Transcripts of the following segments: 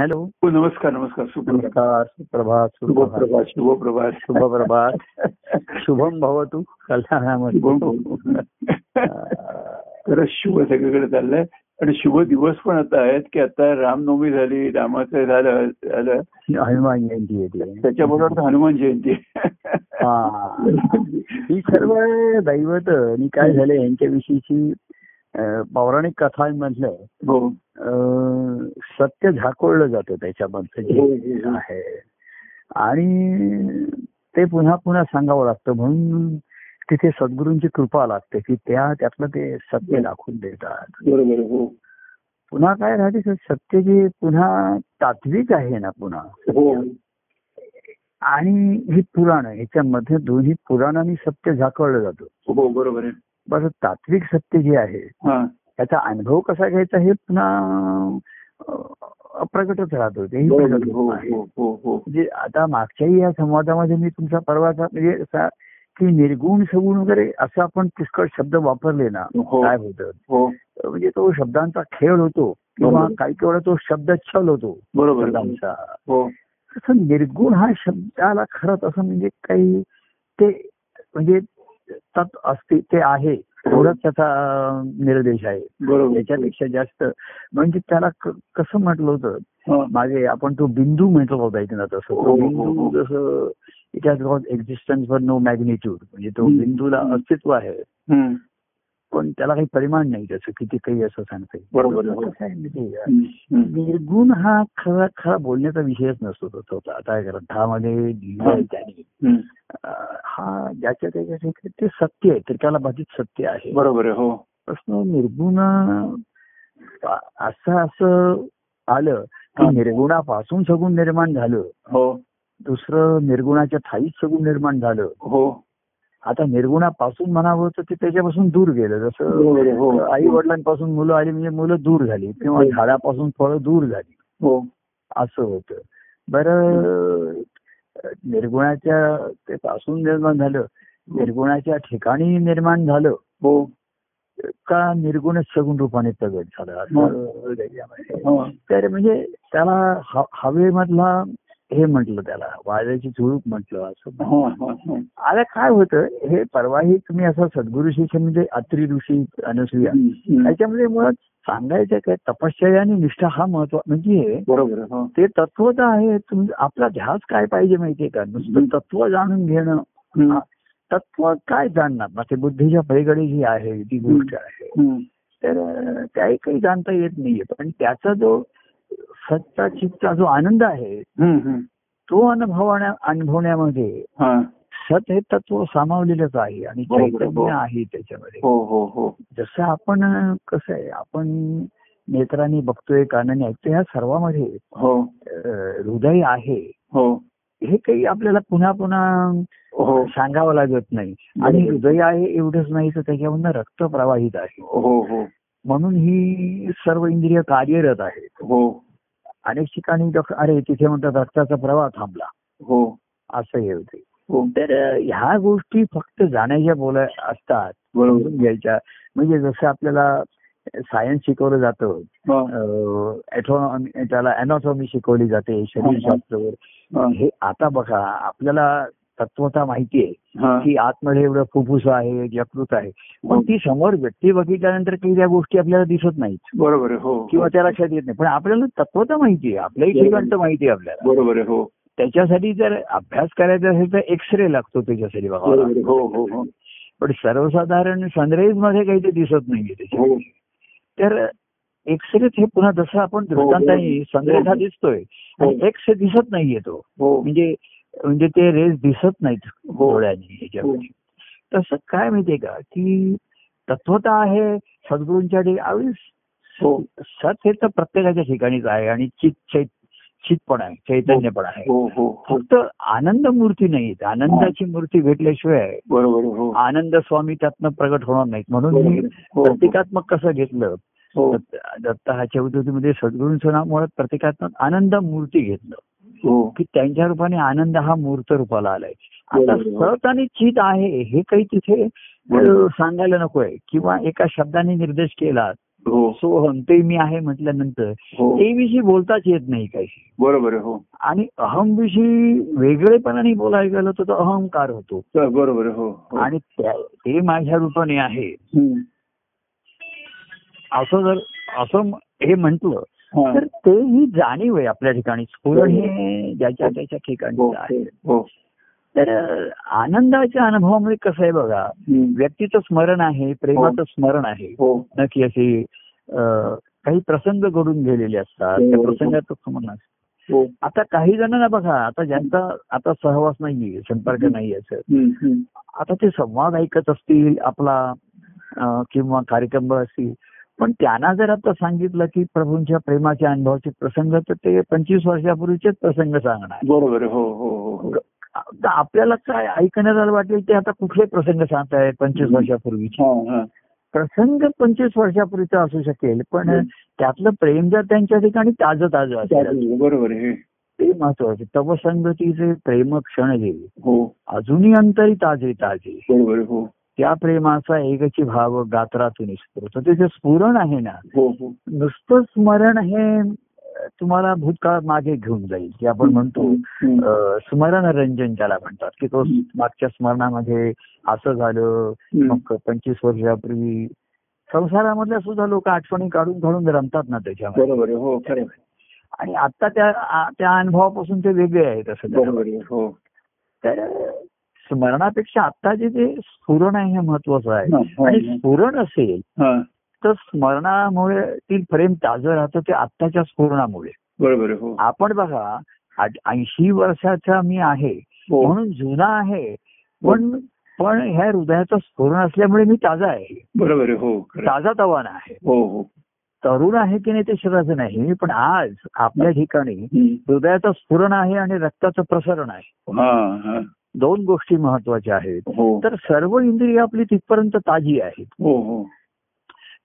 Hello. हो नमस्कार नमस्कार. सुप्रभात. नमस्कार सुप्रभात सुप्रभात. शुभप्रभात शुभप्रभात. शुभप्रभात. शुभम भवतु कल्याणामध्ये शुभम भवतु. खरंच शुभ सगळीकडे चाललंय. आणि शुभ दिवस पण आता आहेत की आता रामनवमी झाली रामाचं झालं झालं. हनुमान जयंती येते त्याच्याबरोबर हनुमान जयंती हा. ही सर्व दैवत आणि काय झालं यांच्याविषयीची पौराणिक कथांमधलं हो. सत्य झाकोळलं जातं त्याच्यामधलं जे हो, हो. आहे. आणि ते पुन्हा पुन्हा सांगावं लागतं. म्हणून तिथे सद्गुरूंची कृपा लागते की त्या त्यातलं ते सत्य दाखवून देतात. बरोबर हो. पुन्हा काय राहते सत्य जे पुन्हा तात्विक आहे ना पुन्हा. आणि ही पुराण ह्याच्यामध्ये दोन्ही पुराणांनी सत्य झाकळलं जातं. हो बरोबर आहे. बरं तात्विक सत्य जे आहे हा. त्याचा अनुभव कसा घ्यायचा हे पुन्हा अप्रगटच राहतो. प्रगट हो होत. हो हो म्हणजे आता मागच्याही या संवादामध्ये मी तुमचा परवाचा म्हणजे की निर्गुण सगुण वगैरे असं आपण पुष्कळ शब्द वापरले ना काय होतं? म्हणजे तो शब्दांचा खेळ होतो किंवा बरोबर. काही वेळा तो शब्द छल होतो बरोबर हो. तसं निर्गुण हा शब्दाला खरंच असं म्हणजे काही ते म्हणजे तत् असते ते आहे. एवढाच त्याचा निर्देश आहे त्याच्यापेक्षा जास्त म्हणजे त्याला कसं म्हटलं होतं हा. मागे आपण तो बिंदू म्हटलं होता इथे ना तसं हो, तो हो, बिंदू हो. जसं it has got existence for no magnitude म्हणजे तो. बिंदूला अस्तित्व आहे. पण त्याला काही परिमाण नाही त्याचं किती काही असं सांगता येईल. बरोबर. निर्गुण हा खरा खरा बोलण्याचा विषयच नसतो तो तो आता ग्रंथामध्ये लिहिलं त्याने. हा ज्याच्या त्याच्या ते सत्य आहे त्रिकाला बाधित सत्य आहे. बरोबर आहे हो. प्रश्न निर्गुण असं असं आलं की. निर्गुणापासून सगुण निर्माण झालं. हो. दुसरं निर्गुणाच्या ठाईच सगुण निर्माण झालं. हो. आता निर्गुणापासून म्हणावं तर ते त्याच्यापासून दूर गेलं. जसं हो. आई वडिलांपासून मुलं आली म्हणजे मुलं दूर झाली. किंवा हो. झाडापासून फळं दूर झाली. हो. असं होतं. बरं निर्गुणाच्या ते पासून निर्माण झालं. निर्गुणाच्या ठिकाणी निर्माण झालं. हो. का निर्गुणच सगुण रूपाने प्रगट झालं? तर म्हणजे त्याला हवेमधला हे म्हटलं त्याला वाऱ्याची झुळूक म्हटलं असं. हो, हो, हो. आता काय होतं हे परवाही तुम्ही असं सद्गुरु शिष्य म्हणजे अत्री ऋषी अनसुया. त्याच्यामध्ये मुळात सांगायचं काय तपश्चर्या आणि निष्ठा हा महत्त्व म्हणजे बरोबर हो. ते तत्वच आहे आपला ध्यास काय पाहिजे माहितीये का? नुसतं तत्व जाणून घेणं. तत्व काय जाणणार? ना ते बुद्धीच्या पलीकडे जी आहे ती गोष्ट आहे. तर त्याही काही जाणता येत नाहीये. पण त्याचा जो सत्ता चित्ता जो आनंद आहे. तो अनुभवण्या अनुभवण्यामध्ये. सत हे तत्व सामावलेलंच आहे आणि चैतन्य. आहे त्याच्यामध्ये. हो हो हो. जसं आपण कसं आहे आपण नेत्रांनी बघतोय कानाने ऐकतोय ह्या सर्वांमध्ये हो. हृदय आहे. हो. काही आपल्याला पुन्हा पुन्हा सांगावं लागत नाही. आणि हृदय आहे एवढंच नाही तर त्याच्यामधनं रक्त प्रवाहित आहे. म्हणून ही सर्व इंद्रिय कार्यरत आहेत हो. अनेक ठिकाणी अरे तिथे म्हणतात रक्ताचा प्रवाह थांबला. हो. असं हे होते. हो. तर ह्या गोष्टी फक्त जाण्याच्या बोलाय असतात. बरोबर. घ्यायच्या. म्हणजे जसं आपल्याला सायन्स शिकवलं जातं त्याला अॅनॉटॉमी शिकवली जाते शरीरशास्त्र हे आता बघा आपल्याला तत्वता माहिती आहे हा. की आतमध्ये एवढं फुफ्फुस आहे यकृत आहे. पण ती समोर व्यक्ती बघितल्यानंतर काही त्या गोष्टी आपल्याला दिसत नाहीत. बरोबर आहे हो किंवा त्या लक्षात येत नाही. पण आपल्याला तत्वता माहिती आहे. आपल्याही ठिकाणचं माहिती आहे आपल्याला. बरोबर हो. त्याच्यासाठी जर अभ्यास करायचा असेल तर एक्सरे लागतो त्याच्यासाठी बघा. हो हो हो. पण सर्वसाधारण सनराईजमध्ये काही ते दिसत नाहीये हो. तर एक्सरेच हे पुन्हा जसं आपण दृष्टांताने सनराईज हा दिसतोय. आणि एक्स हे दिसत नाहीये तो. हो. म्हणजे म्हणजे ते रेस दिसत नाहीत हो. डोळ्यांनी ह्याच्यामध्ये. तसं काय माहितीये का? की तत्वता आहे सद्गुरूंच्या ठिकाणी हो. सत हे तर प्रत्येकाच्या ठिकाणीच आहे आणि चित चैत चित पण आहे चैतन्य पण आहे. हो हो हो. फक्त आनंद मूर्ती नाहीत आनंदाची मूर्ती भेटल्याशिवाय बरोबर. हो. आनंद स्वामी त्यातनं प्रगट होणार नाहीत. म्हणून मी. हो, प्रतिकात्मक कसं घेतलं? हो. दत्त- हा चौथीमध्ये सद्गुरूंचं नाव मुळात प्रतिकात्मक आनंद मूर्ती घेतलं. हो की त्यांच्या रूपाने आनंद हा मूर्त रूपाला आलाय. आता. सत आणि चित आहे हे काही तिथे सांगायला नकोय. किंवा एका शब्दाने निर्देश केला हो. सोहम ते मी आहे म्हटल्यानंतर हो. ते विषयी बोलताच येत नाही काही बरोबर हो. आणि अहम विषयी वेगळेपणाने बोलायला गेलं तर तो अहंकार होतो. बरोबर हो. हो. आणि ते माझ्या रूपाने आहे. असं जर असं हे म्हंटल हा. तर ते ही जाणीव आहे आपल्या ठिकाणी. स्फुरण हे. ज्याच्या त्याच्या ठिकाणी हो आहे. हो तर आनंदाच्या अनुभवामुळे कसं आहे बघा. व्यक्तीचं स्मरण आहे प्रेमाचं स्मरण आहे. हो. न की असे काही प्रसंग घडून गेलेले असतात. हो, त्या हो. प्रसंगाचं स्मरण असतं हो. आता काही जणांना बघा आता ज्यांचा आता सहवास नाहीये संपर्क नाही असं. आता ते संवाद ऐकत असतील आपला किंवा कार्यक्रम असतील. पण त्यांना जर आता सांगितलं की प्रभूंच्या प्रेमाच्या अनुभवाचे प्रसंग तर ते पंचवीस वर्षापूर्वीचेच प्रसंग सांगणार. बरोबर हो हो हो हो. आपल्याला काय ऐकण्याला वाटेल ते आता कुठले प्रसंग सांगतायत पंचवीस वर्षापूर्वीचे. प्रसंग पंचवीस वर्षापूर्वीचा असू शकेल पण. त्यातलं प्रेम जर त्यांच्या ठिकाणी ताजं ताजं असेल बरोबर ते महत्त्वाचे तव संगतीचे प्रेम क्षण जे हो. अजूनही अंतरी ताजे ताजे. बरोबर हो. त्या प्रेमाचा एकची भाव गात्रातून स्फुरतो ते जे स्फुरण आहे ना हो हो नुसतं स्मरण हे तुम्हाला भूतकाळ मागे घेऊन जाईल की आपण म्हणतो स्मरण रंजन त्याला म्हणतात की तो. मागच्या स्मरणामध्ये असं झालं. मग पंचवीस वर्षापूर्वी संसारामधल्या सुद्धा लोक आठवणी काढून काढून रमतात ना त्याच्यामध्ये हो. आणि आता त्या त्या अनुभवापासून ते वेगळे आहेत असं हो तर स्मरणापेक्षा आता जे ते स्फुरण आहे हे महत्वाचं आहे. हा, हा, आणि हा. स्फुरण असेल हा. तर स्मरणामुळे ती प्रेम ताजं राहतं ते आत्ताच्या स्फुरणामुळे. बरोबर हो. आपण बघा ऐंशी वर्षाचा मी आहे हो. म्हणून जुना आहे पण पण ह्या हृदयाचं स्फुरण असल्यामुळे मी ताजा आहे. बरोबर हो. ताजा तवाना आहे. हो हो. तरुण आहे की नाही ते शरीराचं नाही पण आज आपल्या ठिकाणी. हृदयाचं स्फुरण आहे आणि रक्ताचं प्रसरण आहे. हा हा. दोन गोष्टी महत्त्वाच्या आहेत. हो. तर सर्व इंद्रिय आपली तिथपर्यंत ताजी आहेत. हो हो.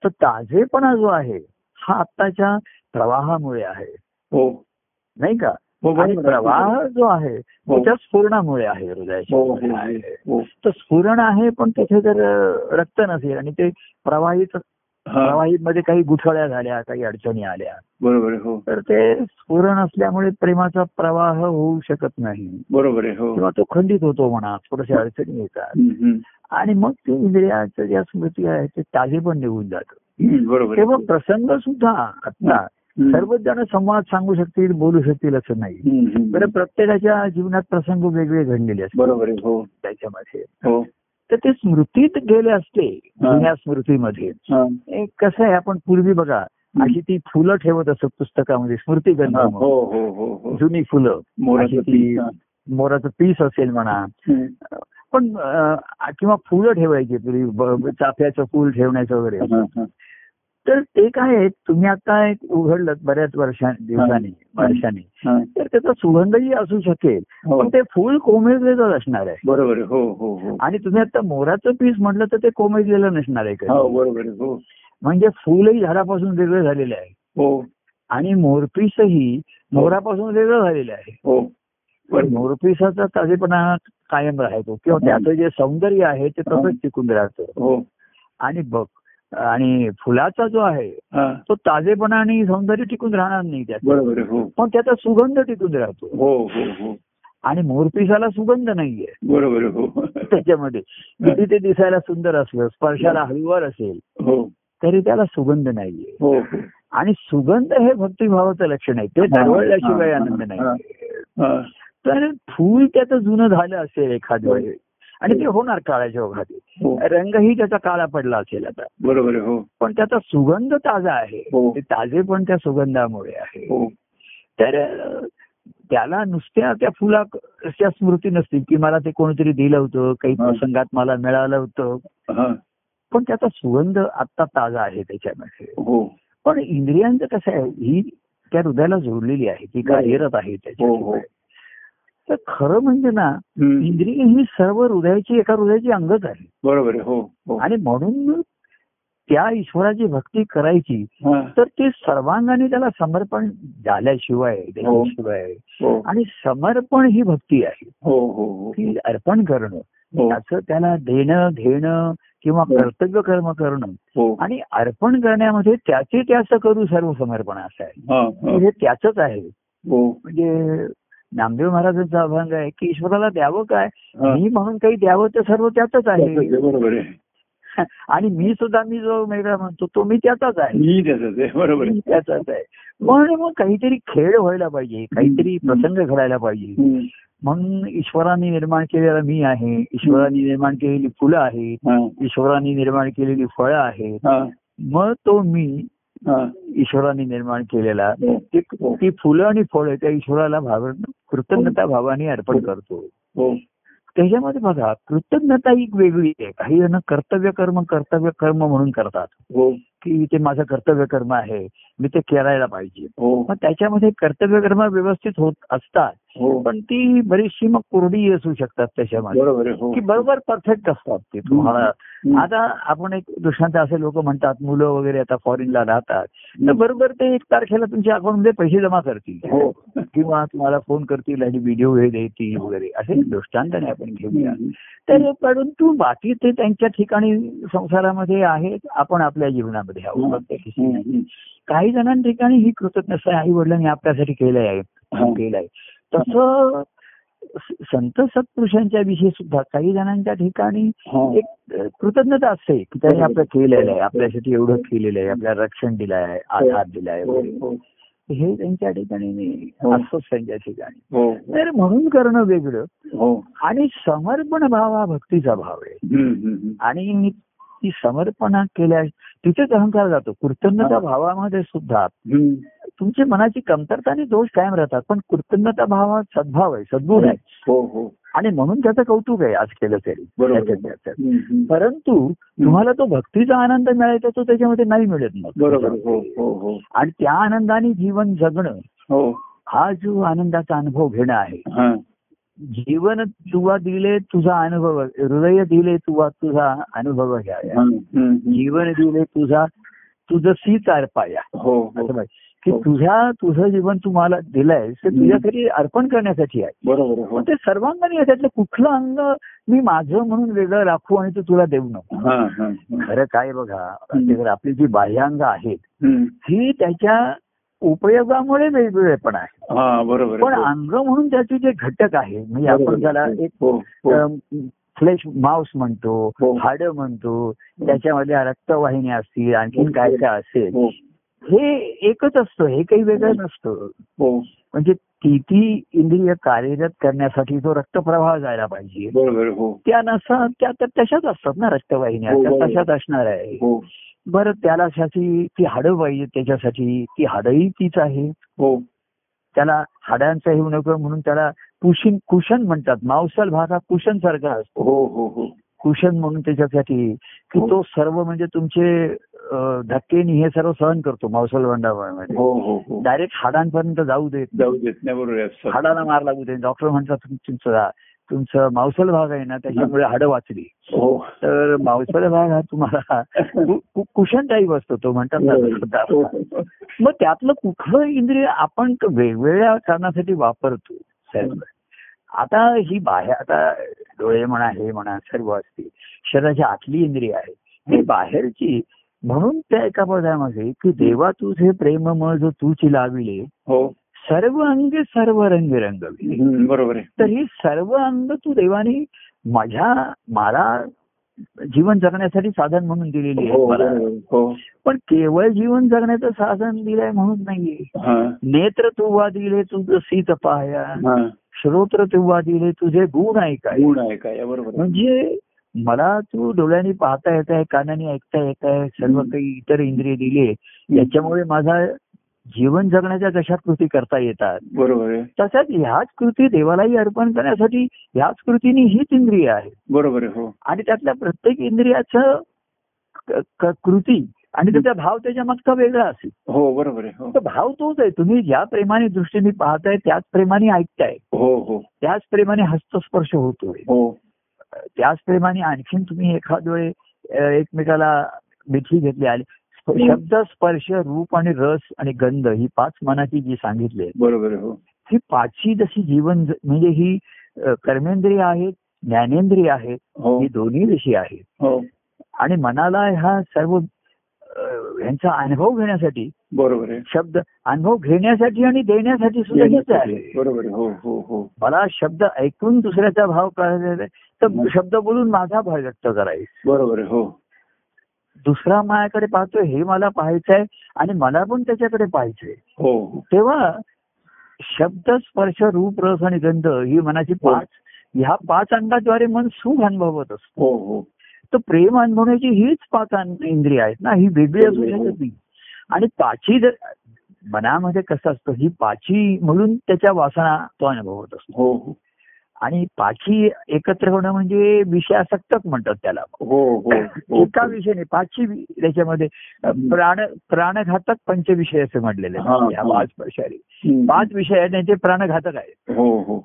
तर ताजेपणा जो आहे हा आत्ताच्या प्रवाहामुळे आहे. नाही का? आणि. प्रवाह जो आहे तो. त्या स्फुरणामुळे आहे हृदयाच्या तर स्फुरण आहे पण तिथे जर रक्त नसेल आणि ते प्रवाहित प्रवाहित मध्ये काही गुठळ्या झाल्या काही अडचणी आल्या. बरोबर आहे हो. तर ते स्फुरण असल्यामुळे प्रेमाचा प्रवाह होऊ शकत नाही. बरोबर आहे हो. किंवा तो खंडित होतो म्हणा थोड्याशा अडचणी येतात. आणि मग ते इंद्रियाचं ज्या स्मृती आहे ते ताजे पण निघून जातं. बरोबर. तेव्हा प्रसंग सुद्धा आता. सर्वच जण संवाद सांगू शकतील बोलू शकतील असं नाही. बरं प्रत्येकाच्या जीवनात प्रसंग वेगळे घडलेले असतात. बरोबर हो. त्याच्यामध्ये. हो. तर ते स्मृतीत गेले असते. जुन्या स्मृतीमध्ये कसं आहे आपण पूर्वी बघा अशी ती फुलं ठेवत असत पुस्तकामध्ये स्मृतिगंध हा, म्हणून. हो हो हो जुनी फुलं ती. मोराचं पीस असेल म्हणा. पण किंवा फुलं ठेवायची पूर्वी चाफ्याचं फुल ठेवण्याचं वगैरे. तर ते काय आहे तुम्ही आता एक उघडलं बऱ्याच वर्षा दिवसांनी वर्षांनी. तर त्याचा सुगंधही असू शकेल हो. पण ते फुल कोमेजलेलं असणार आहे. बरोबर हो हो हो. आणि तुम्ही आता मोराचं पीस म्हटलं तर ते कोमेजलेलं नसणार आहे हो. बरोबर हो. म्हणजे फुलही झाडापासून वेगळं झालेलं आहे. हो. आणि मोरपीसही मोरापासून वेगळं झालेलं आहे. हो. पण. मोरपीसाचा ताजेपणा कायम राहतो. किंवा त्याचं जे सौंदर्य आहे ते तसंच टिकून राहतं. आणि बघ आणि फुलाचा जो आहे तो ताजेपणा आणि सौंदर्य टिकून राहणार नाही त्यात. हो. पण त्याचा सुगंध टिकून राहतो. हो हो आणि मोरपिसाला सुगंध नाहीये. बरोबर हो. त्याच्यामध्ये. किती ते दिसायला सुंदर असलं स्पर्शाला हळूवार असेल हो. तरी त्याला सुगंध नाहीये. आणि सुगंध हे भक्तिभावाचं लक्षण आहे. ते दरवळल्याशिवाय आनंद नाही. तर फूल त्याचं जुनं झालं असेल एखाद वेळेस आणि ते होणार काळाच्या ओघात हो. रंगही त्याचा काळा पडला असेल आता. बरोबर हो. पण त्याचा सुगंध ताजा आहे. हो. ते ताजे पण त्या सुगंधामुळे आहे. हो. तर त्याला नुसत्या त्या फुलाच्या स्मृती नसतील की मला ते कोणीतरी दिलं होतं काही. प्रसंगात मला मिळालं होतं. पण त्याचा सुगंध आत्ता ताजा आहे त्याच्यामध्ये. हो. पण इंद्रियांचं कसं आहे ही त्या हृदयाला जोडलेली आहे ती कार्यरत आहे. त्याच्याशिवाय. तर खरं म्हणजे ना. इंद्रिय ही सर्व हृदयाची एका हृदयाची अंगच आहे. बरोबर हो हो. आणि म्हणून त्या ईश्वराची भक्ती करायची हा. तर ते सर्वांगाने त्याला समर्पण झाल्याशिवाय दिल्याशिवाय हो. आणि समर्पण ही भक्ती आहे. हो हो हो. की अर्पण करणं हो. त्याचं त्याला देणं घेणं किंवा हो. कर्तव्य कर्म करणं हो. आणि अर्पण करण्यामध्ये त्याचे त्याचं करू सर्व समर्पण असं आहे. हा हा. हे त्याच आहे. हो. म्हणजे नामदेव महाराजांचा अभंग आहे की ईश्वराला द्यावं काय. मी म्हणून काही द्यावं तर सर्व त्याच आहे. बरोबर आहे. आणि मी सुद्धा मी जो वेगळा म्हणतो तो मी त्याचाच आहे. मी त्याच आहे बरोबर त्याचाच आहे. म्हणून मग काहीतरी खेळ व्हायला पाहिजे काहीतरी प्रसंग घडायला पाहिजे. म्हणून ईश्वराने निर्माण केलेला मी आहे ईश्वराने निर्माण केलेली फुलं आहेत ईश्वराने निर्माण केलेली फळं आहेत. मग तो मी ईश्वराने निर्माण केलेला. हो. ती फुलं आणि फळं त्या ईश्वराला भाव कृतज्ञता भावाने अर्पण करतो. हो. त्याच्यामध्ये बघा कृतज्ञता एक वेगळी आहे. काही जण कर्तव्य कर्म कर्तव्य कर्म म्हणून करतात. हो. की ते माझं कर्तव्य कर्म आहे मी ते करायला पाहिजे. हो. मग त्याच्यामध्ये कर्तव्य कर्म व्यवस्थित होत असतात हो. पण ती बरीचशी मग कोरडी असू शकतात त्याच्यामध्ये. हो. की बरोबर परफेक्ट असतात ते. तुम्हाला. आता आपण एक दृष्टांत असे लोक म्हणतात मुलं वगैरे आता फॉरेनला राहतात तर बरोबर ते एक तारखेला तुमच्या अकाउंटमध्ये पैसे जमा करतील. किंवा तुम्हाला फोन करतील आणि व्हिडिओ हे देतील वगैरे. असे दृष्टांताने आपण घेऊया. तर परंतु बाकी ते त्यांच्या ठिकाणी संसारामध्ये आहेत आपण आपल्या जीवनामध्ये. प्रत्येक. हम्म. काही जणांच्या ठिकाणी ही कृतज्ञता आई वडिलांनी आपल्यासाठी केलंय. आहे हा. केलंय. तसं संत सत्पुरुषांच्या विषयी सुद्धा काही जणांच्या ठिकाणी हा. एक कृतज्ञता असते की त्यांनी आपलं केलेलं आहे. आपल्यासाठी एवढं केलेलं आहे. आपल्याला रक्षण दिलं आहे आधार दिलाय हो, वगैरे. हो, हे त्यांच्या ठिकाणी हो. असतोच त्यांच्या ठिकाणी. हो, तर म्हणून करणं वेगळं. हो. आणि समर्पण भाव हा भक्तीचा भाव आहे. आणि ती समर्पणा केल्या तिथेच अहंकार जातो. कृतज्ञता हा. भावामध्ये सुद्धा. तुमची मनाची कमतरता आणि दोष कायम राहतात पण कृतज्ञता भाव हा सद्भाव आहे सद्गुण आहे. हो हो आणि म्हणून त्याचं कौतुक आहे आज केलं तरी. परंतु तुम्हाला तो भक्तीचा आनंद मिळायचा तो त्याच्यामध्ये नाही मिळत मग. बरोबर. हो हो हो. आणि त्या आनंदाने जीवन जगणं हो. हा जो आनंदाचा अनुभव घेणं आहे हा. जीवन तुवा दिले तुझा अनुभव हृदय दिले तुवा तुझा अनुभव घ्या. जीवन दिले तुझा तुझसीच अर्पाया हो असं हो पाहिजे की हो. तुझ्या तुझं जीवन तुम्हाला दिलंय ते. तुझ्यासाठी अर्पण करण्यासाठी आहे बरोबर हो ते सर्वांगाने त्यातलं कुठलं अंग मी माझं म्हणून वेगळं राखू आणि ते तुला देऊ नको हा हा हा. खरं काय बघा आपली जी बाह्यांग आहेत. ही त्याच्या उपयोगामुळे वेगवेगळेपण आहे हा बरोबर पण आहे, हो. अंग म्हणून त्याचे जे घटक आहे म्हणजे आपण. त्याला एक हो हो. फ्लेश मांस म्हणतो हो. हाड म्हणतो त्याच्यामध्ये रक्तवाहिनी असतील आणखीन काय काय असेल हो. हे एकच असतं हे काही वेगळं नसतं. हो. म्हणजे ती ती इंद्रिय कार्यरत करण्यासाठी जो रक्तप्रवाह जायला पाहिजे. आहे, हो. त्या नसतात त्या तर तशाच असतात ना रक्तवाहिन्या हो, त्या. तशाच असणार आहे. हो. बरं त्याला साठी ती हाडं पाहिजे त्याच्यासाठी ती हाडंही तीच आहे. हो. त्याला हाडांचा हे नको म्हणून त्याला कुशन कुशन म्हणतात. मांसल भाग हा कुशन सारखा असतो. हो हो हो. कुशन म्हणून त्याच्यासाठी की हो. तो सर्व म्हणजे तुमचे धक्केनी हे सर्व सहन करतो मांसल भांडामध्ये. हो हो डायरेक्ट हाडांपर्यंत जाऊ देत. जाऊ देत नाही बरोबर. हाडाला मार लागू दे डॉक्टर म्हणतात तुम- तुमचं तुमचं मांसल भाग आहे ना त्याच्यामुळे हाडं वाचली. हो. तर मांसल भाग हा तुम्हाला कुशन टाईप असतो तो म्हणतात ना हो. मग त्यातलं कुठलं इंद्रिय आपण वेगवेगळ्या कारणासाठी वापरतो आता ही बाहेर आता डोळे म्हणा हे म्हणा सर्व असते शरीराची आतली इंद्रिय आहे ही बाहेरची म्हणून त्या एका पदामध्ये की देवा तुझे प्रेम मज तूची लाविले हो. सर्व अंगे सर्व रंग रंगविले बरोबर आहे. तर ही सर्व अंग तू देवाने माझ्या मला जीवन जगण्यासाठी साधन म्हणून दिलेली हो आहे मला. बरोबर आहे. हो. पण केवळ जीवन जगण्याचं साधन दिलंय म्हणून नाहीये. हा. नेत्र तुवा दिले तुझं सीत पाया. हा. श्रोत्र तुवा दिले तुझे गुण ऐकाय. गुण आहे काय बरोबर. म्हणजे मला तू डोळ्यांनी पाहता येत आहे कानाने ऐकता येत आहे सर्व. काही इतर इंद्रिय दिले. याच्यामुळे माझा जीवन जगण्याच्या जशा कृती करता येतात? बरोबर तशाच ह्याच कृती देवालाही अर्पण करण्यासाठी ह्याच कृतीने हीच इंद्रिय आहे. बरोबर हो. आणि त्यातल्या प्रत्येक इंद्रियाचं कृती आणि त्याचा भाव त्याच्या मागचा वेगळा असेल. हो बरोबर आहे हो. भाव तोच आहे. तुम्ही ज्या प्रेमाने दृष्टीने पाहताय त्याच प्रेमाने ऐकताय. हो हो. त्याच प्रेमाने हस्तस्पर्श होतोय. हो. त्याच प्रेमाने आणखीन तुम्ही एखाद वेळे एकमेकाला मिठी घेतली आली. शब्द स्पर्श रूप आणि रस आणि गंध ही पाच मनाची जी सांगितली बरोबर हो. ही पाचही जशी जीवन म्हणजे ही कर्मेंद्रिय आहेत ज्ञानेंद्रिय आहेत हो. ही दोन्ही जशी आहेत. हो. आणि मनाला ह्या सर्व अं, ह्यांचा अनुभव घेण्यासाठी बरोबर शब्द अनुभव घेण्यासाठी आणि देण्यासाठी सुद्धा हेच आहे बरोबर. हो हो हो. मला शब्द ऐकून दुसऱ्याचा भाव कळायचा तर शब्द बोलून माझा भाव व्यक्त करायचा. बरोबर. हो. दुसरा माझ्याकडे पाहतोय हे मला पाहायचंय आणि मला पण त्याच्याकडे पाहायचंय. हो. हो तेव्हा शब्द स्पर्श रूप रस आणि गंध ही मनाची पाच ह्या पाच अंगाद्वारे मन सुख अनुभवत असतं. हो हो. तर प्रेम अनुभवण्याची हीच पाच इंद्रिय आहेत ना ही वेगळी असू शकत नाही. आणि पाची जर मनामध्ये कसं असतं ही पाची म्हणून त्याच्या वासना तो अनुभवत असतो. हो हो. आणि पाची एकत्र होणं म्हणजे विषयासक्तक म्हणतात त्याला हो हो हो एका विषयाने पाचही वि- त्याच्यामध्ये प्राण प्राणघातक पंचविषय असे म्हटलेले हा, आहेत हा. पाच विषय आहेत त्यांचे प्राणघातक आहेत हो हो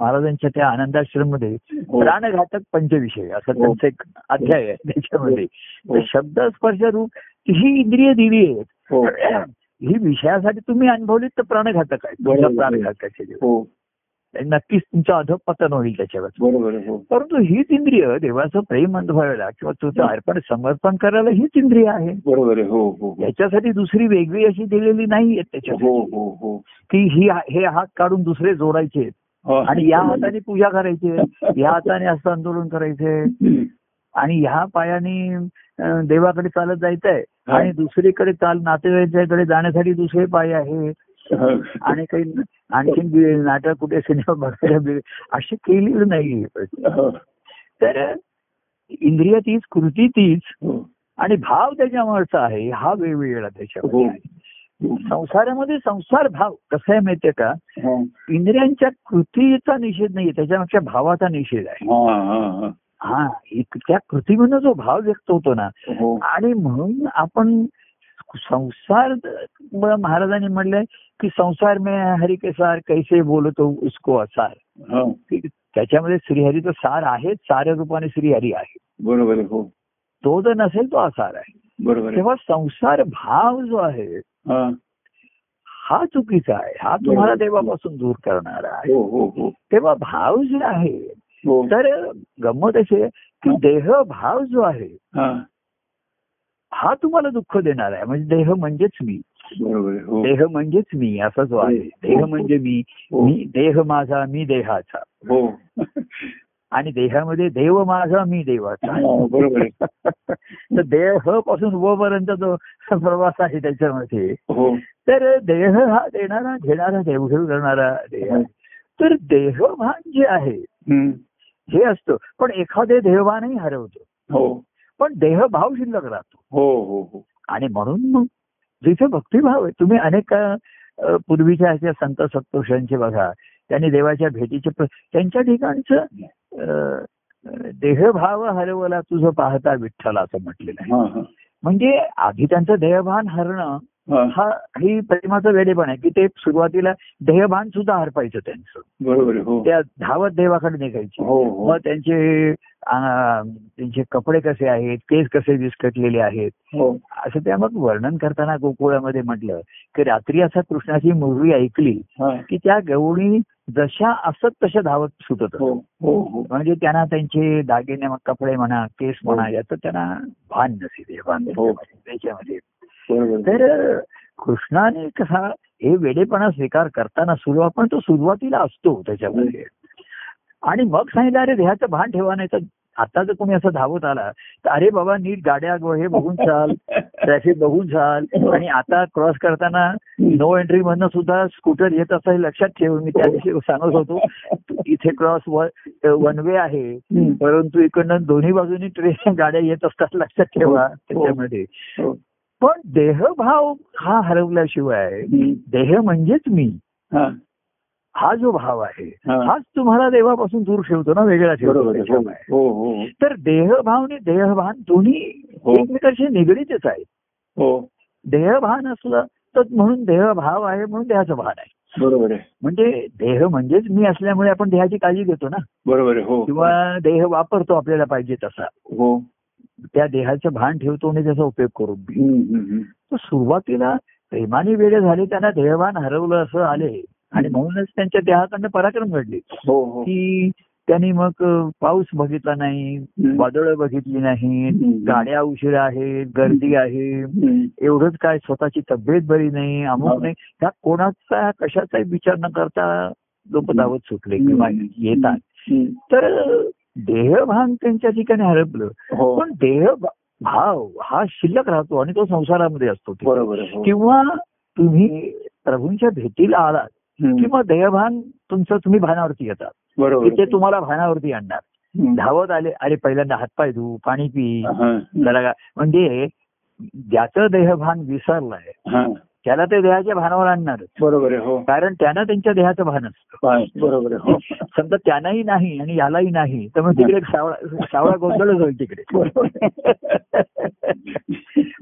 महाराजांच्या त्या आनंदाश्रममध्ये. प्राणघातक पंचविषय असं. त्यांचं एक अध्याय आहे त्याच्यामध्ये हो. शब्द स्पर्श रूप ही इंद्रिय दिली आहेत हो विषयासाठी तुम्ही अनुभवलीत तर प्राणघातक आहे तुमच्या बरोबर. प्राणघातकाचे जीव. हो नक्कीच तुमचं अधपतन होईल त्याच्यावर. हो परंतु हीच इंद्रिय देवाचं प्रेम अनुभवायला किंवा तुझं अर्पण समर्पण करायला हीच इंद्रिय आहे बरोबर. हो हो. याच्यासाठी दुसरी वेगळी अशी दिलेली नाहीये त्याच्यात हो हो हो की ही हे हात काढून दुसरे जोडायचे. आणि या हाताने पूजा करायची या हाताने असं आंदोलन करायचंय हम्म. आणि ह्या पायाने देवाकडे चालत जायचंय. आणि दुसरीकडे चाल नातेवाईकाकडे जाण्यासाठी दुसरे पाय आहे. आणि काही आणखीन बी- नाटक कुठे सिनेमा बघायला अशी केलेलं नाही हा. तर इंद्रिय तीच कृती तीच हो. आणि भाव त्याच्यावरचा आहे हा वेगवेगळा हो. त्याच्यावर आहे. संसारामध्ये संसार भाव कसा आहे माहितीये का हा. इंद्रियांच्या कृतीचा निषेध नाही त्याच्यामागच्या भावाचा निषेध आहे हा, हा, हा. हा त्या कृतीमधून जो भाव व्यक्त होतो ना हो आणि म्हणून आपण संसार महाराजांनी म्हणलंय की संसार में हरि के सार कैसे बोलतो उसको असार. हा. त्याच्यामध्ये श्रीहरीचं सार आहे साऱ्या रूपाने श्रीहरी आहे. बरोबर. हो. तो जर नसेल तो असार आहे. बरोबर. तेव्हा संसार भाव जो आहे हा. चुकीचा आहे. हा तुम्हाला देवापासून दूर करणारा आहे. हो हो तेव्हा भाव जे आहे तर गंमत आहे की देह भाव जो आहे. हा तुम्हाला दुःख देणार आहे. म्हणजे देह म्हणजेच मी. बरोबर. हो. देह म्हणजेच मी असा जो आहे. देह म्हणजे मी. हो. मी देह माझा मी देहाचा. हो. आणि देहामध्ये देव माझा मी देवाचा. हा, बरोबर. तर देहपासून व पर्यंत जो प्रवास आहे त्याच्यामध्ये हो. तर देह हा देणारा घेणारा देवघेव करणारा देह. तर देहभान जे आहे. हे असतं. पण एखादे देहभानही हरवतो. हो. पण देहभाव शिल्लक राहतो. हो हो हो. आणि म्हणून मग जिथे भक्तिभाव आहे तुम्ही अनेक पूर्वीच्या ह्याच्या संत सत्पुरुषांचे बघा त्यांनी देवाच्या भेटीचे त्यांच्या ठिकाणचं देहभाव हरवला तुझं पाहता विठ्ठल असं म्हटलेलं आहे. म्हणजे आधी त्यांचं देहभान हरणं हा. हा प्रेमाचं वेडेपण आहे की ते सुरुवातीला देहभान सुद्धा हरपायचं त्यांचं. बरोबर. हो. त्या धावत देवाकडे निघायची. हो हो. मग त्यांचे त्यांचे कपडे कसे आहेत केस कसे विस्कटलेले आहेत. असं त्या मग वर्णन करताना गोकुळामध्ये म्हटलं की रात्री असा कृष्णाची मुरळी ऐकली की त्या गवळी जशा असत तशा धावत सुटत म्हणजे त्यांना त्यांचे दागिने कपडे म्हणा केस म्हणा याचं त्यांना भान नसे हो. त्याच्यामध्ये. तर कृष्णाने कसा हे वेडेपणा स्वीकार करताना सुरुवात पण तो सुरुवातीला असतो त्याच्यामध्ये आणि मग सांगितलं अरे देहाचं भान ठेवा नाही तर आता जर कोणी असं धावत आला तर अरे बाबा नीट गाड्या हे बघून चाल ट्रॅफिक बघून चाल आणि आता क्रॉस करताना नो एंट्री मधनं सुद्धा स्कूटर येत असं हे लक्षात ठेव मी त्या दिवशी सांगत होतो इथे क्रॉस वन वे आहे. परंतु इकडनं दोन्ही बाजूनी ट्रेन गाड्या येत असतात लक्षात ठेवा त्याच्यामध्ये हो. पण देहभाव हा हरवल्याशिवाय. देह म्हणजेच मी. हा. जो भाव आहे हा. हाच तुम्हाला देवापासून दूर ठेवतो ना वेगळा ठेवतो आहे. हो हो हो. तर देहभाव आणि देहभान दोन्ही. एकमेकांशी निगडीतच आहेत. हो. देहभान असलं तर म्हणून देहभाव आहे म्हणून देहाचं भान आहे. बरोबर आहे. म्हणजे देह म्हणजेच मी असल्यामुळे आपण देहाची काळजी घेतो ना. बरोबर आहे हो. किंवा देह वापरतो आपल्याला पाहिजे तसा. हो. त्या देहाचं भान ठेवतो आणि त्याचा उपयोग करून. तर सुरुवातीला प्रेमाने वेळे झाले त्यांना देहभान हरवलं असं आले आणि म्हणूनच त्यांच्या देहाकडनं पराक्रम घडले हो हो की त्यांनी मग पाऊस बघितला नाही. वादळ बघितली नाही. गाड्या उशिरा आहेत गर्दी आहे. एवढंच काय स्वतःची तब्येत बरी नाही हा. अमुक नाही त्या कोणाचा कशाचाही विचार न करता लोक धावत सुटले किंवा. येतात. तर देहभान त्यांच्या ठिकाणी हरपलं हो पण देह भाव हा शिल्लक राहतो आणि तो संसारामध्ये असतो. बरोबर हो. किंवा तुम्ही प्रभूंच्या भेटीला आलात. किंवा देहभान तुमचं तुम्ही भानावरती येतात बरोबर ते तुम्हाला भानावरती आणणार. धावत आले अरे पहिल्यांदा हातपाय धू पाणी पी हा. जरा म्हणजे ज्याचं देहभान विसरलंय. त्याला ते देहाच्या भानावर आणणारच बरोबर आहे हो. कारण त्यांना त्यांच्या देहाचं भान असतं? बरोबर आहे हो. समजा त्यांनाही नाही आणि यालाही नाही तर मग तिकडे सावळा सावळा गोंधळच होईल तिकडे. बरोबर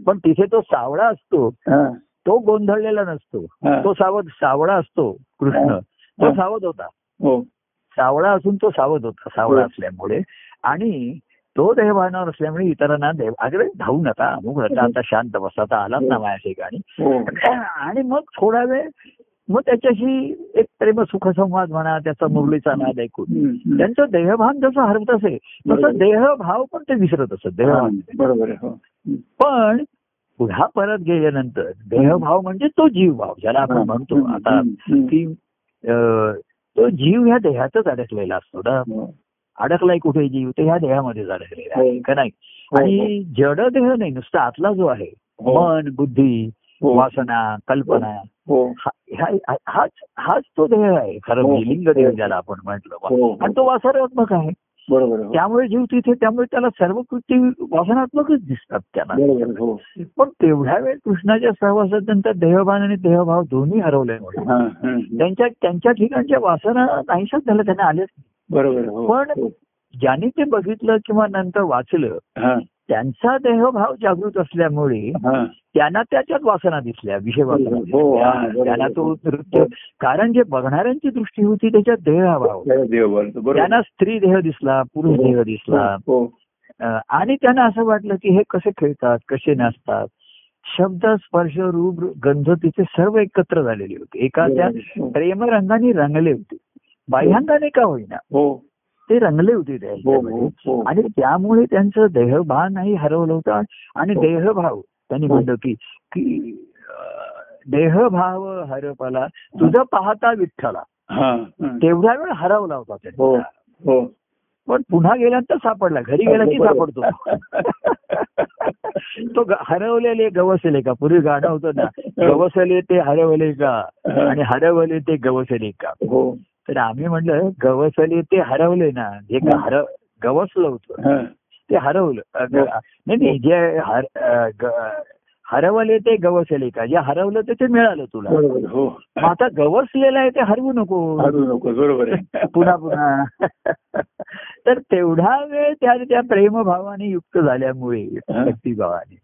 पण तिथे तो सावळा असतो हा. तो गोंधळलेला नसतो. तो सावध सावळा असतो कृष्ण. तो सावध होता. हो. सावळा असून तो सावध होता सावळा. असल्यामुळे. आणि तो देहभानावर असल्यामुळे इतरांना देव अगदी धावू नका. अमुक आता शांत बसा आता आलात ना माझ्या ठिकाणी आणि मग थोडा वेळ मग त्याच्याशी एक प्रेम सुखसंवाद म्हणा त्याचा मुरलीचा नाद ऐकून. त्यांचं देहभान जसं हरत असे. तसं देहभाव पण ते विसरत असत. देहभान. बरोबर हो. पण पुन्हा परत गेल्यानंतर देहभाव म्हणजे तो जीवभाव ज्याला आपण म्हणतो. आता. की तो जीव ह्या देहातच अडकलेला असतो ना. हो. अडकलाय कुठे जीव ते ह्या देहामध्येच अडकलेला आहे हो. का नाही हो. आणि जड देह नाही नुसता आतला जो आहे हो. मन बुद्धी हो. वासना कल्पना हो हा- हाच हाच तो देह आहे खरं हो. लिंग देह ज्याला आपण म्हटलं हो. आणि तो वासनात्मक आहे बरोबर हो. त्यामुळे जीव तिथे त्यामुळे त्याला सर्व कृती वासनात्मकच दिसतात हो पण तेवढ्या वेळ कृष्णाच्या सहवासानंतर देहभान आणि देहभाव दोन्ही हरवल्यामुळे हा, हा. त्यांच्या त्यांच्या ठिकाणच्या वासना नाहीशाच झाल्या त्यांना आल्याच नाही. बरोबर हो पण हो. ज्यांनी ते बघितलं किंवा नंतर वाचलं त्यांचा देहभाव जागृत असल्यामुळे. त्यांना त्याच्यात वासना दिसल्या विषय वासना हो. बरोबर. त्यांना तो नृत्य कारण जे बघणाऱ्यांची दृष्टी होती त्याच्यात देहभाव त्यांना स्त्री देह दिसला पुरुष देह दिसला आणि त्यांना असं वाटलं की हे कसे खेळतात कसे नाचतात शब्द स्पर्श रूप गंध तिथे सर्व एकत्र झालेले होते एका त्या. प्रेमरंगाने रंगले होते बाह्यांगाने का होईना? हो. ते रंगले होते हो त्याच्यामध्ये हो हो. आणि त्यामुळे त्यांचं देहभानही हरवलं होतं. आणि हो. देहभाव त्यांनी हो. म्हणलं की की देहभाव हरपला तुझं पाहता विठ्ठला. हा, हा. तेवढ्या वेळ हरवला होता हो त्यांनी. हो पण पुन्हा गेल्यानंतर सापडला. घरी गेला की सापडतो. तो हरवलेले गवसले का? पूर्वी गाणं होतं ना गवसले ते हरवले का? आणि हरवले ते गवसले का? हो. तर आम्ही म्हणलं गवसले ते हरवले ना जे का हर गवसलं होतं. ते हरवलं. नाही नाही जे हर हरवले ते गवसले का? जे हरवलं ते ते मिळालं तुला. हो. आता गवसलेलं आहे ते हरवू नको. हारू नको बरोबर आहे. पुन्हा पुन्हा. तर तेवढा वेळ त्या त्या प्रेमभावाने युक्त झाल्यामुळे. भक्तिभावाने.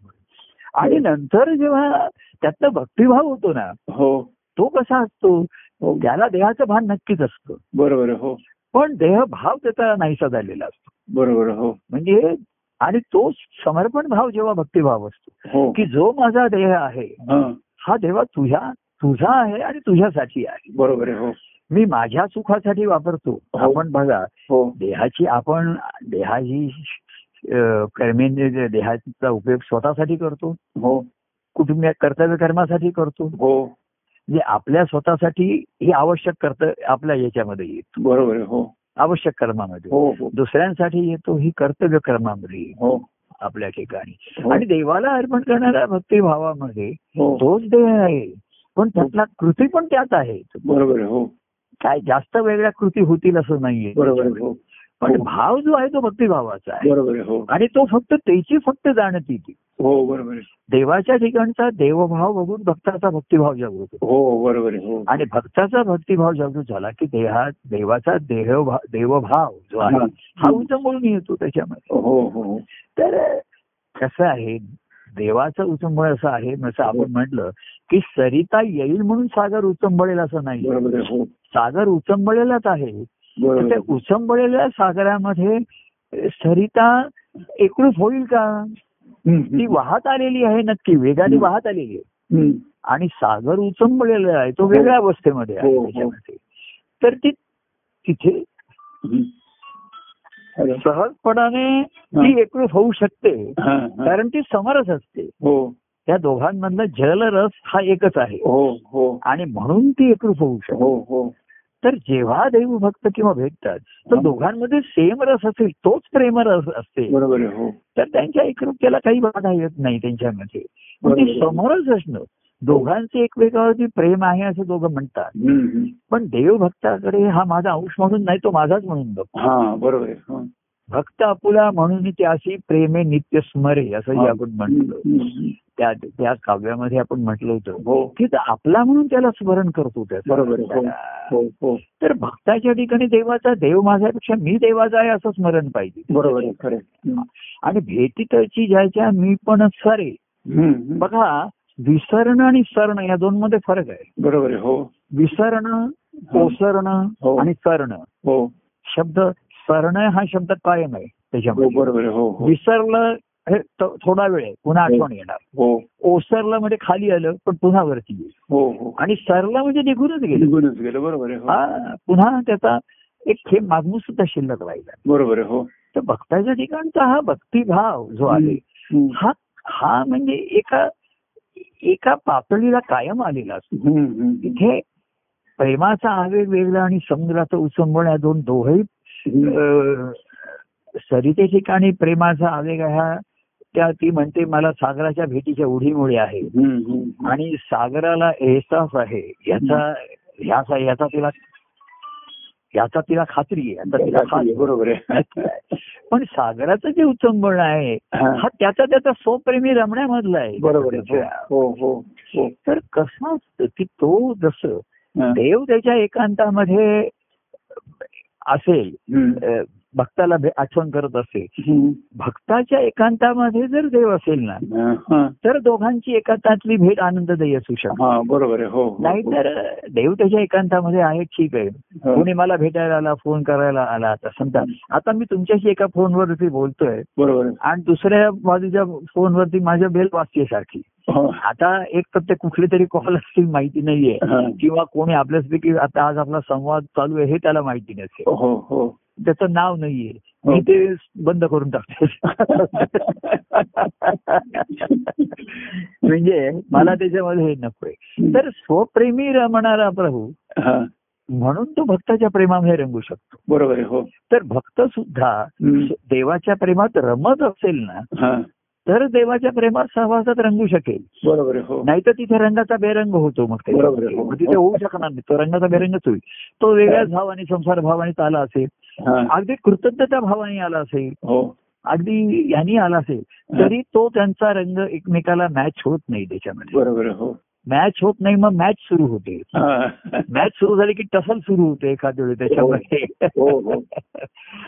आणि नंतर जेव्हा त्यातला भक्तिभाव होतो ना हो. तो कसा असतो? हो त्याला देहाचं भान नक्कीच असतं. बरोबर हो. पण देहभाव त्याचा नाहीसा झालेला असतो. बरोबर हो. म्हणजे आणि तो समर्पण भाव जेव्हा भक्तिभाव असतो हो. की जो माझा देह आहे हा. हा देवा तुझ्या तुझा आहे आणि तुझ्यासाठी आहे. बरोबर हो. मी माझ्या सुखासाठी वापरतो. आपण बघा हो. देहाची आपण देहाची अ, कर्मेंद्रिय देहाचा उपयोग स्वतःसाठी करतो. हो. कुटुंब कर्तव्य कर्मासाठी करतो. हो. म्हणजे आपल्या स्वतःसाठी हे आवश्यक कर्तव्य आपल्या याच्यामध्ये येतो. बरोबर हो. आवश्यक कर्मामध्ये. हो हो. दुसऱ्यांसाठी येतो ही कर्तव्य कर्मामध्ये हो. आपल्या ठिकाणी. हो. आणि देवाला अर्पण करणाऱ्या भक्तिभावामध्ये हो. तोच देह आहे. पण त्यातला कृती पण त्यात आहे. बरोबर हो. काय जास्त वेगळ्या कृती होतील असं नाहीये. बरोबर हो. पण भाव जो आहे तो भक्तिभावाचा आहे. बरोबर हो. आणि तो फक्त त्याची फक्त जाणती ती. हो बरोबर देवाच्या ठिकाणचा देवभाव बघून भक्ताचा भक्तिभाव जागृत होतो. हो बरोबर हो. आणि भक्ताचा भक्तिभाव जागृत झाला की देहात देवाचा देहभाव देवभाव जो आहे हा. हा उचंबळून येतो त्याच्यामध्ये. हो हो. तर कसं आहे देवाचं उचंबळ असं आहे जसं आपण म्हटलं की सरिता येईल म्हणून सागर उचंबळेल असं नाही हो. सागर उचंबळेलाच आहे. त्या. उचंबळलेल्या सागरामध्ये सरिता एकरूप होईल का? ती वाहत आलेली आहे नक्की वेगाने वाहत आलेली आहे. आणि सागर उचंबळलेला आहे तो वेगळ्या अवस्थेमध्ये आहे हो, हो. तर ती तिथे. सहजपणाने ती एकरूप होऊ शकते हा, हा. कारण ती समरस असते. हो. त्या दोघांमधला जलरस हा एकच आहे. हो हो. आणि म्हणून ती एकरूप होऊ शकते. हो हो. तर जेव्हा देवभक्त किंवा भेटतात तर हा. दोघांमध्ये सेम रस असेल तोच प्रेमरस असते बरोबर हो तर त्यांच्या एकरूपतेला काही बाधा येत नाही त्यांच्यामध्ये बरोबर. समोरच असणं दोघांचे एकमेकावरती प्रेम आहे असं दोघं म्हणतात. पण देवभक्ताकडे हा माझा अंश म्हणून नाही तो माझाच म्हणून बघ हा बरोबर. भक्त आपुला म्हणून त्याशी प्रेमे नित्य स्मरे असंही हा. आपण हम्म. त्या त्या काव्यामध्ये आपण म्हटलं होतं हो की तो आपला म्हणून त्याला स्मरण करतो त्याचं. हो. हो हो तर भक्ताच्या ठिकाणी देवाचा देव माझ्यापेक्षा मी देवाचा आहे असं स्मरण पाहिजे बरोबर. आणि भेटीतची ज्याच्या मी पण सरे. बघा विसरणं आणि सरण या दोन मध्ये फरक आहे बरोबर हो विसरणं ओसरणं हो. आणि सरणं हो शब्द सरणं हा शब्द कायम आहे हो त्याच्यामध्ये बरोबर आहे. हो हो. विसरलं हे थोडा वेळ आहे. पुन्हा आठवण येणार. हो. ओसरलं म्हणजे खाली आलं पण पुन्हा वरती येईल हो हो. आणि सरलं म्हणजे निघूनच गेलं. निघूनच गेलं. बरोबर हो. हा पुन्हा त्याचा एक थेंब मागून सुद्धा शिल्लक राहिला. बरोबर हो. तर भक्ताच्या ठिकाणचा हा भक्तिभाव जो आहे. हा हा म्हणजे एका एका पातळीला कायम आलेला असतो. इथे प्रेमाचा आवेग वेगळा आणि समुद्राचा उचंबळ या दोन दोघही. अं, सरिते ठिकाणी प्रेमाचा आवेग हा त्या ती म्हणते मला सागराच्या भेटीच्या उडीमुळे आहे. आणि सागराला एहसास आहे याचा ह्याचा याचा तिला याचा तिला खात्री आहे याचा तिला खात्री बरोबर आहे. पण सागराचं जे उचंबळ आहे हा. त्याचा त्याचा स्वप्रेमी रमण्यामधला आहे बरोबर आहे हो हो हो तर कसं असतं की तो जसं. देव त्याच्या एकांतामध्ये असेल भक्ताला भे- आठवण करत असेल. भक्ताच्या एकांतामध्ये जर देव असेल ना हा, हा. तर दोघांची एकांतातली भेट आनंददायी असू शकते हा बरोबर आहे हो हो. नाहीतर देव त्याच्या एकांतामध्ये आहे ठीक आहे हो. कोणी मला भेटायला आला फोन करायला आला आता समजा आता मी तुमच्याशी एका फोनवरती बोलतोय बरोबर आणि दुसऱ्या बाजूच्या फोनवरती माझ्या बेल वाजते सारखी हो. आता एक तर ते कुठले तरी कॉल असतील माहिती नाहीये. किंवा कोणी आपल्यापैकी आता आज आपला संवाद चालू आहे हे त्याला माहिती नसेल. हो हो. त्याचं नाव नाहीये. हो. मी ते बंद करून टाकते. म्हणजे मला त्याच्यामध्ये हे नकोय. तर स्वप्रेमी रमणारा प्रभू. म्हणून तो भक्ताच्या प्रेमामध्ये रंगू शकतो. बरोबर हो. तर भक्त सुद्धा. देवाच्या प्रेमात रमत असेल ना तर देवाच्या प्रेमात सहवासात रंगू शकेल. बरोबर हो. नाही तर तिथे रंगाचा बेरंग होतो मग बरोबर आहे. त्याच्यामध्ये. मग तिथे होऊ शकणार नाही. तो रंगाचा बेरंगच होईल. तो वेगळ्याच भावाने संसार भावाने आला असेल. हा. अगदी कृतज्ञता भावाने आला असेल. हो. अगदी यांनी आला असेल. तरी तो त्यांचा रंग एकमेकाला मॅच होत नाही त्याच्यामध्ये. बरोबर हो. मॅच होत नाही मग मॅच सुरू होते हा. मॅच सुरू झाली की टसल सुरू होते एखाद्या वेळी त्याच्यामध्ये हो, हो.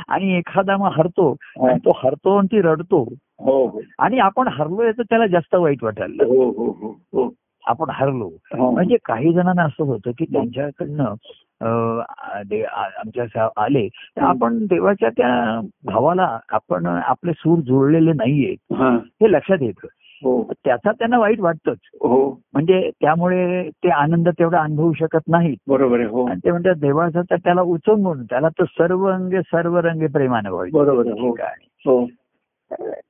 आणि एखादा मग हरतो हा. आणि तो हरतो आणि ती रडतो हो हो आणि आपण हरलोय तर त्याला जास्त वाईट वाटायला. हो हो हो हो आपण हरलो हो. म्हणजे काही जणांना असं होतं की त्यांच्याकडनं आमच्या आले तर आपण देवाच्या त्या भावाला आपण आपले सूर जुळलेले नाहीये हा. हे लक्षात येतं हो त्याचा त्यांना वाईट वाटतंच. हो. म्हणजे त्यामुळे ते आनंद तेवढा अनुभवू शकत नाहीत. बरोबर आहे हो. आणि ते म्हणतात देवाचा तर त्याला उचंबून त्याला तर सर्व अंगे सर्व रंगे प्रेमाने व्हायचं बरोबर आहे हो. ठिकाणी. हो.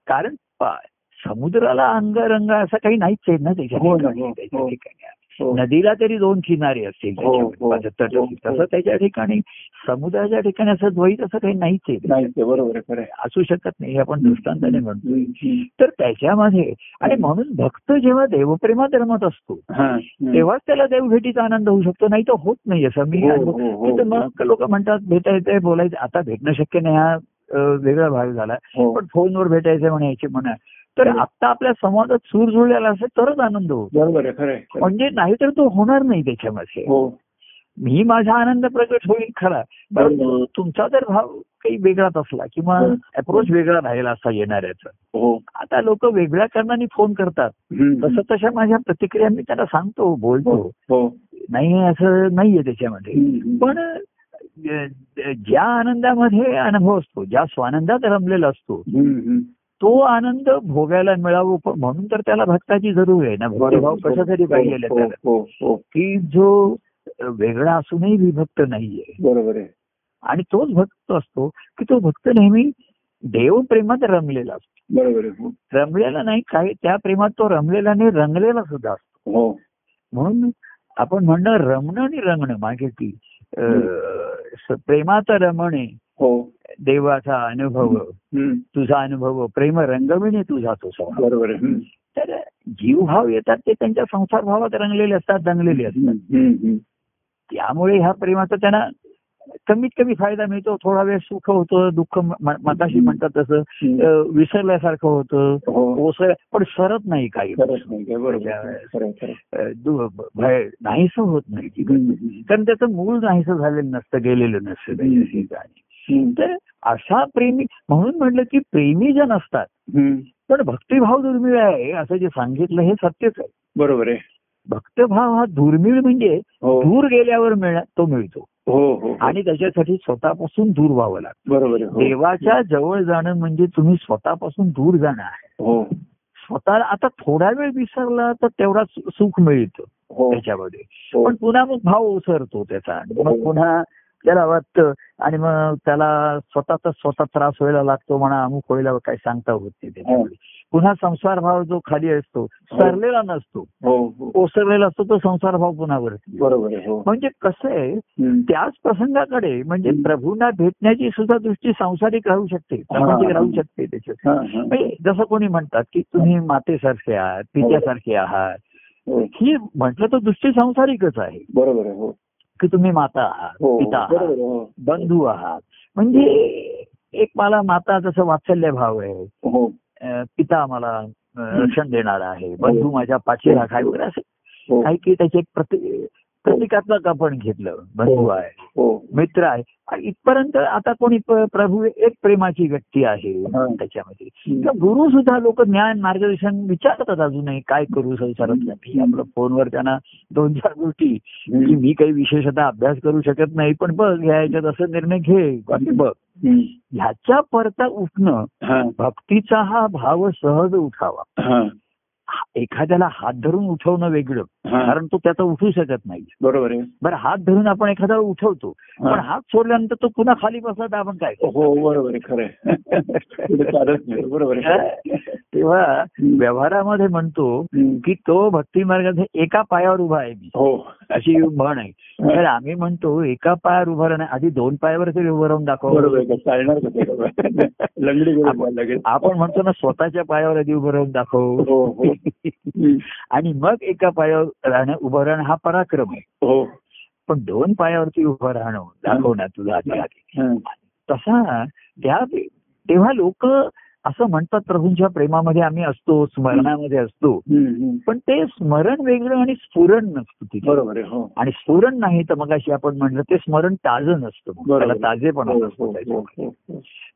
कारण पा- समुद्राला अंग रंग असं काही नाहीच आहे ना त्याच्या हो ना, ठिकाणी हो, त्याच्या हो. ठिकाणी. हो नदीला तरी दोन किनारे असतील हो, हो, हो. हो. तसं त्याच्या ठिकाणी समुद्राच्या ठिकाणी असं द्वैत असं काही नाहीच आहे बरोबर. असू शकत नाही हे आपण दृष्टांताने म्हणतो. तर त्याच्यामध्ये आणि म्हणून भक्त जेव्हा देवप्रेमात रमत असतो हा. तेव्हाच त्याला देवभेटीचा आनंद होऊ शकतो नाही तर होत नाही असं मी हो, हो, हो. मग लोक म्हणतात भेटायचंय बोलायचं आता भेटणं शक्य नाही हा वेगळा भाग झाला हो. पण फोनवर भेटायचं म्हणायचे म्हणा तर हो. आता आपल्या समाजात सूर जुळलेला असेल तरच आनंद होतो बरोबर खरं. म्हणजे नाहीतर तो होणार नाही त्याच्यामध्ये हो मी माझा आनंद प्रकट होईल खरा परंतु तुमचा जर भाव काही वेगळाच असला किंवा हो. अप्रोच वेगळा राहिला असा येणाऱ्याचा हो आता लोक वेगळ्या कारणाने फोन करतात. तसं तशा माझ्या प्रतिक्रिया मी त्यांना सांगतो बोलतो हो नाही असं नाहीये त्याच्यामध्ये. पण ज्या आनंदामध्ये अनुभव असतो ज्या स्वानंदात रमलेला असतो. तो आनंद भोगायला मिळावं पण म्हणून तर त्याला भक्ताची जरूर आहे ना. भक्तिभाव कशासाठी पाहिजे हो, त्याला? हो हो. की जो वेगळा असूनही विभक्त नाहीये. बरोबर आहे. आणि तोच भक्त असतो की तो भक्त नेहमी देव प्रेमात रमलेला असतो. बरोबर हो. रमलेला नाही काही त्या प्रेमात तो रमलेला नाही रंगलेला सुद्धा असतो. हो. म्हणून आपण म्हणणं रमणं आणि रंगणं मागे स- प्रेमात रमणे हो. देवाचा अनुभव. तुझा अनुभव प्रेम रंगविणे तुझा तो स्वभाव. बरोबर. तर जीवभाव येतात ते त्यांच्या संसार भावात रंगलेले असतात दंगलेले असतात. त्यामुळे ह्या प्रेमाचा त्यांना कमीत कमी फायदा मिळतो थोडा वेळ सुख होतं दुःख मताशी म्हणतात तसं विसरल्यासारखं होतं हो. ओसर पण सरत नाही काही नाहीसं होत नाही. कारण त्याचं मूळ नाहीसं झालेलं नसतं गेलेलं नसतं. तर अशा प्रेमी म्हणून म्हटलं की प्रेमी जण असतात. पण भक्तिभाव दुर्मिळ आहे असं जे सांगितलं हे सत्यच आहे. बरोबर आहे. भक्तभाव हा दुर्मिळ म्हणजे हो. दूर गेल्यावर मिळ तो मिळतो. हो हो आणि त्याच्यासाठी स्वतःपासून दूर व्हावं लागतं. बरोबर हो. देवाच्या जवळ जाणं म्हणजे तुम्ही स्वतःपासून दूर जाणं आहे. हो. स्वतःला आता थोडा वेळ विसरला तर तेवढा सु- सुख मिळतं हो. त्याच्यामध्ये. हो. पण पुन्हा मग भाव ओसरतो त्याचा. आणि मग हो. पुन्हा त्याला वाटतं. आणि मग त्याला स्वतःचा स्वतः त्रास व्हायला लागतो म्हणा अमुक व्हायला काही सांगता होत नाही त्याच्यामध्ये. पुन्हा संसार भाव जो खाली असतो सरलेला नसतो. हो हो. ओसरलेला असतो तो संसार भाव पुन्हा वरती बरोबर हो. म्हणजे कसं आहे. त्याच प्रसंगाकडे म्हणजे. प्रभूंना भेटण्याची सुद्धा दृष्टी सांसारिक राहू शकते. प्रापंचिक राहू शकते त्याच्यात. हा, हा. म्हणजे जसं कोणी म्हणतात की तुम्ही मातेसारखे आहात पित्यासारखे आहात. हो. ही म्हटलं तर दृष्टी संसारिकच आहे. बरोबर हो. की तुम्ही माता आहात हो पिता बरोबर आहात आहे हो. बंधू आहात. म्हणजे एक मला माता जसं वात्सल्य भाव आहे हो. पिता मला रक्षण देणारा आहे बंधू माझ्या पाठी राखाय वगैरे असं हो. काही काही त्याचे एक प्रति प्रतिकात्मक आपण घेतलं. बंधू आहे हो. मित्र आहे. इथपर्यंत आता कोणी प्रभू एक प्रेमाची व्यक्ती आहे हा. त्याच्यामध्ये. तर गुरु सुद्धा लोक ज्ञान मार्गदर्शन विचारतात अजूनही काय करू संसारात. आपलं फोनवर त्यांना दोन चार गोष्टी की. मी काही विशेषतः अभ्यास करू शकत नाही पण बघ याच्यात असं निर्णय घे. बघ. ह्याच्या परता उठणं हा. भक्तीचा हा भाव सहज उठावा. हा. एखाद्याला हात धरून उठवणं वेगळं कारण तो त्याचा उठू शकत नाही. बरोबर आहे. बरं हात धरून आपण एखादा उठवतो पण. हात सोडल्यानंतर तो पुन्हा खाली बसला तर आपण काय? हो बरोबर आहे खरं बरोबर तेव्हा व्यवहारामध्ये म्हणतो. की तो भक्ती मार्गात एका पायावर उभा आहे मी. हो. अशी म्हण आहे. तर आम्ही म्हणतो एका पायावर उभं राहणं आधी दोन पायावर तरी उभं राहून दाखव. आपण- म्हणतो ना स्वतःच्या पायावर आधी उभं राहून दाखव. हो हो. आणि मग एका पायावर राहणं उभं राहणं हा पराक्रम आहे हो पण दोन पायावरती उभं राहणं दाखवणं तुझा आधी. तसा त्या तेव्हा लोक असं म्हणतात प्रभूंच्या प्रेमामध्ये आम्ही असतो स्मरणामध्ये असतो. पण ते स्मरण वेगळं आणि स्फुरण नसतं तिथे बरोबर आहे हो आणि स्फुरण नाही तर मग अशी आपण म्हटलं ते स्मरण ताजं नसतं. त्याला ताजेपणा हो, नसतो हो.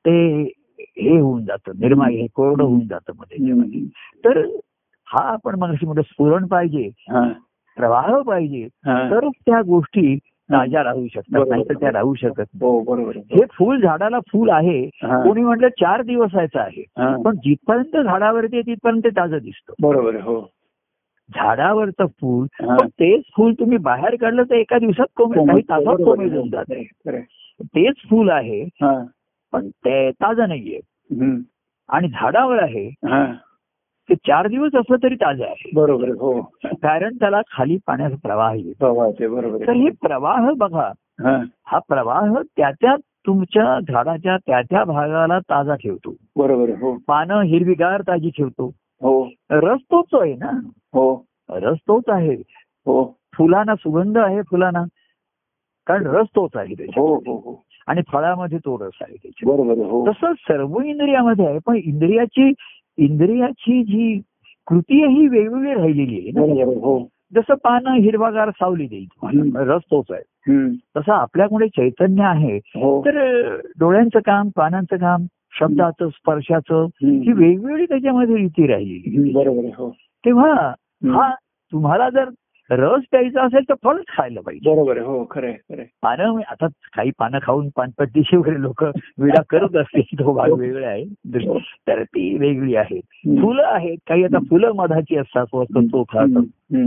ते हे होऊन जातं निर्माण हे कोरडं होऊन जातं हम्म. तर हा आपण मग म्हणतो स्फुरण पाहिजे प्रवाह पाहिजे. तरच त्या गोष्टी ताज्या राहू शकतात. नाही तर त्या राहू शकत हो बरोबर हे फुल झाडाला फुल आहे. कोणी म्हटलं चार दिवसाचं आहे. पण जिथपर्यंत झाडावरती आहे तिथपर्यंत ताजं दिसतं बरोबर हो झाडावरचं फूल. पण तेच फूल तुम्ही बाहेर काढलं तर एका दिवसात कोमेल काही तासात आहे. कोमेजून जाते. तेच फूल आहे. पण ते ताजं नाहीये. आणि झाडावर आहे. ते चार दिवस असलं तरी ताजं आहे. बरोबर हो. कारण त्याला खाली पाण्याचा प्रवाह येतो. बरोबर तर हे प्रवाह बघा. हा. प्रवाह त्या त्या तुमच्या झाडाच्या त्या त्या भागाला ताजा ठेवतो. बरोबर हो. पानं हिरवीगार ताजी ठेवतो. हो. रस तोच आहे ना? हो. रस तोच आहे. हो. फुलांना सुगंध आहे फुलांना. कारण रस तोच आहे त्याच्यात हो हो हो. आणि फळामध्ये तो रस आहे त्याच्यात बरोबर तसं सर्व इंद्रियामध्ये आहे पण इंद्रियाची इंद्रियाची जी कृती ही वेगवेगळी राहिलेली आहे ना. हो. जसं पानं हिरवागार सावली देईल. रस तोच आहे. तसं आपल्याकडे चैतन्य आहे. हो. तर डोळ्यांचं काम पानांचं काम शब्दाचं स्पर्शाचं. ही वेगवेगळी त्याच्यामध्ये रीती राहिली हो. तेव्हा. हा तुम्हाला जर रस प्यायचा असेल तर फळच खायला पाहिजे. बरोबर हो खरं खरं. पानं आता काही पानं खाऊन पानपट्टीशी वगैरे लोक विडा करत असतील तो भाग वेगळा आहे. तर ती वेगळी आहे. फुलं आहेत. काही आता फुलं मधाची असतात वस्तू तो खात.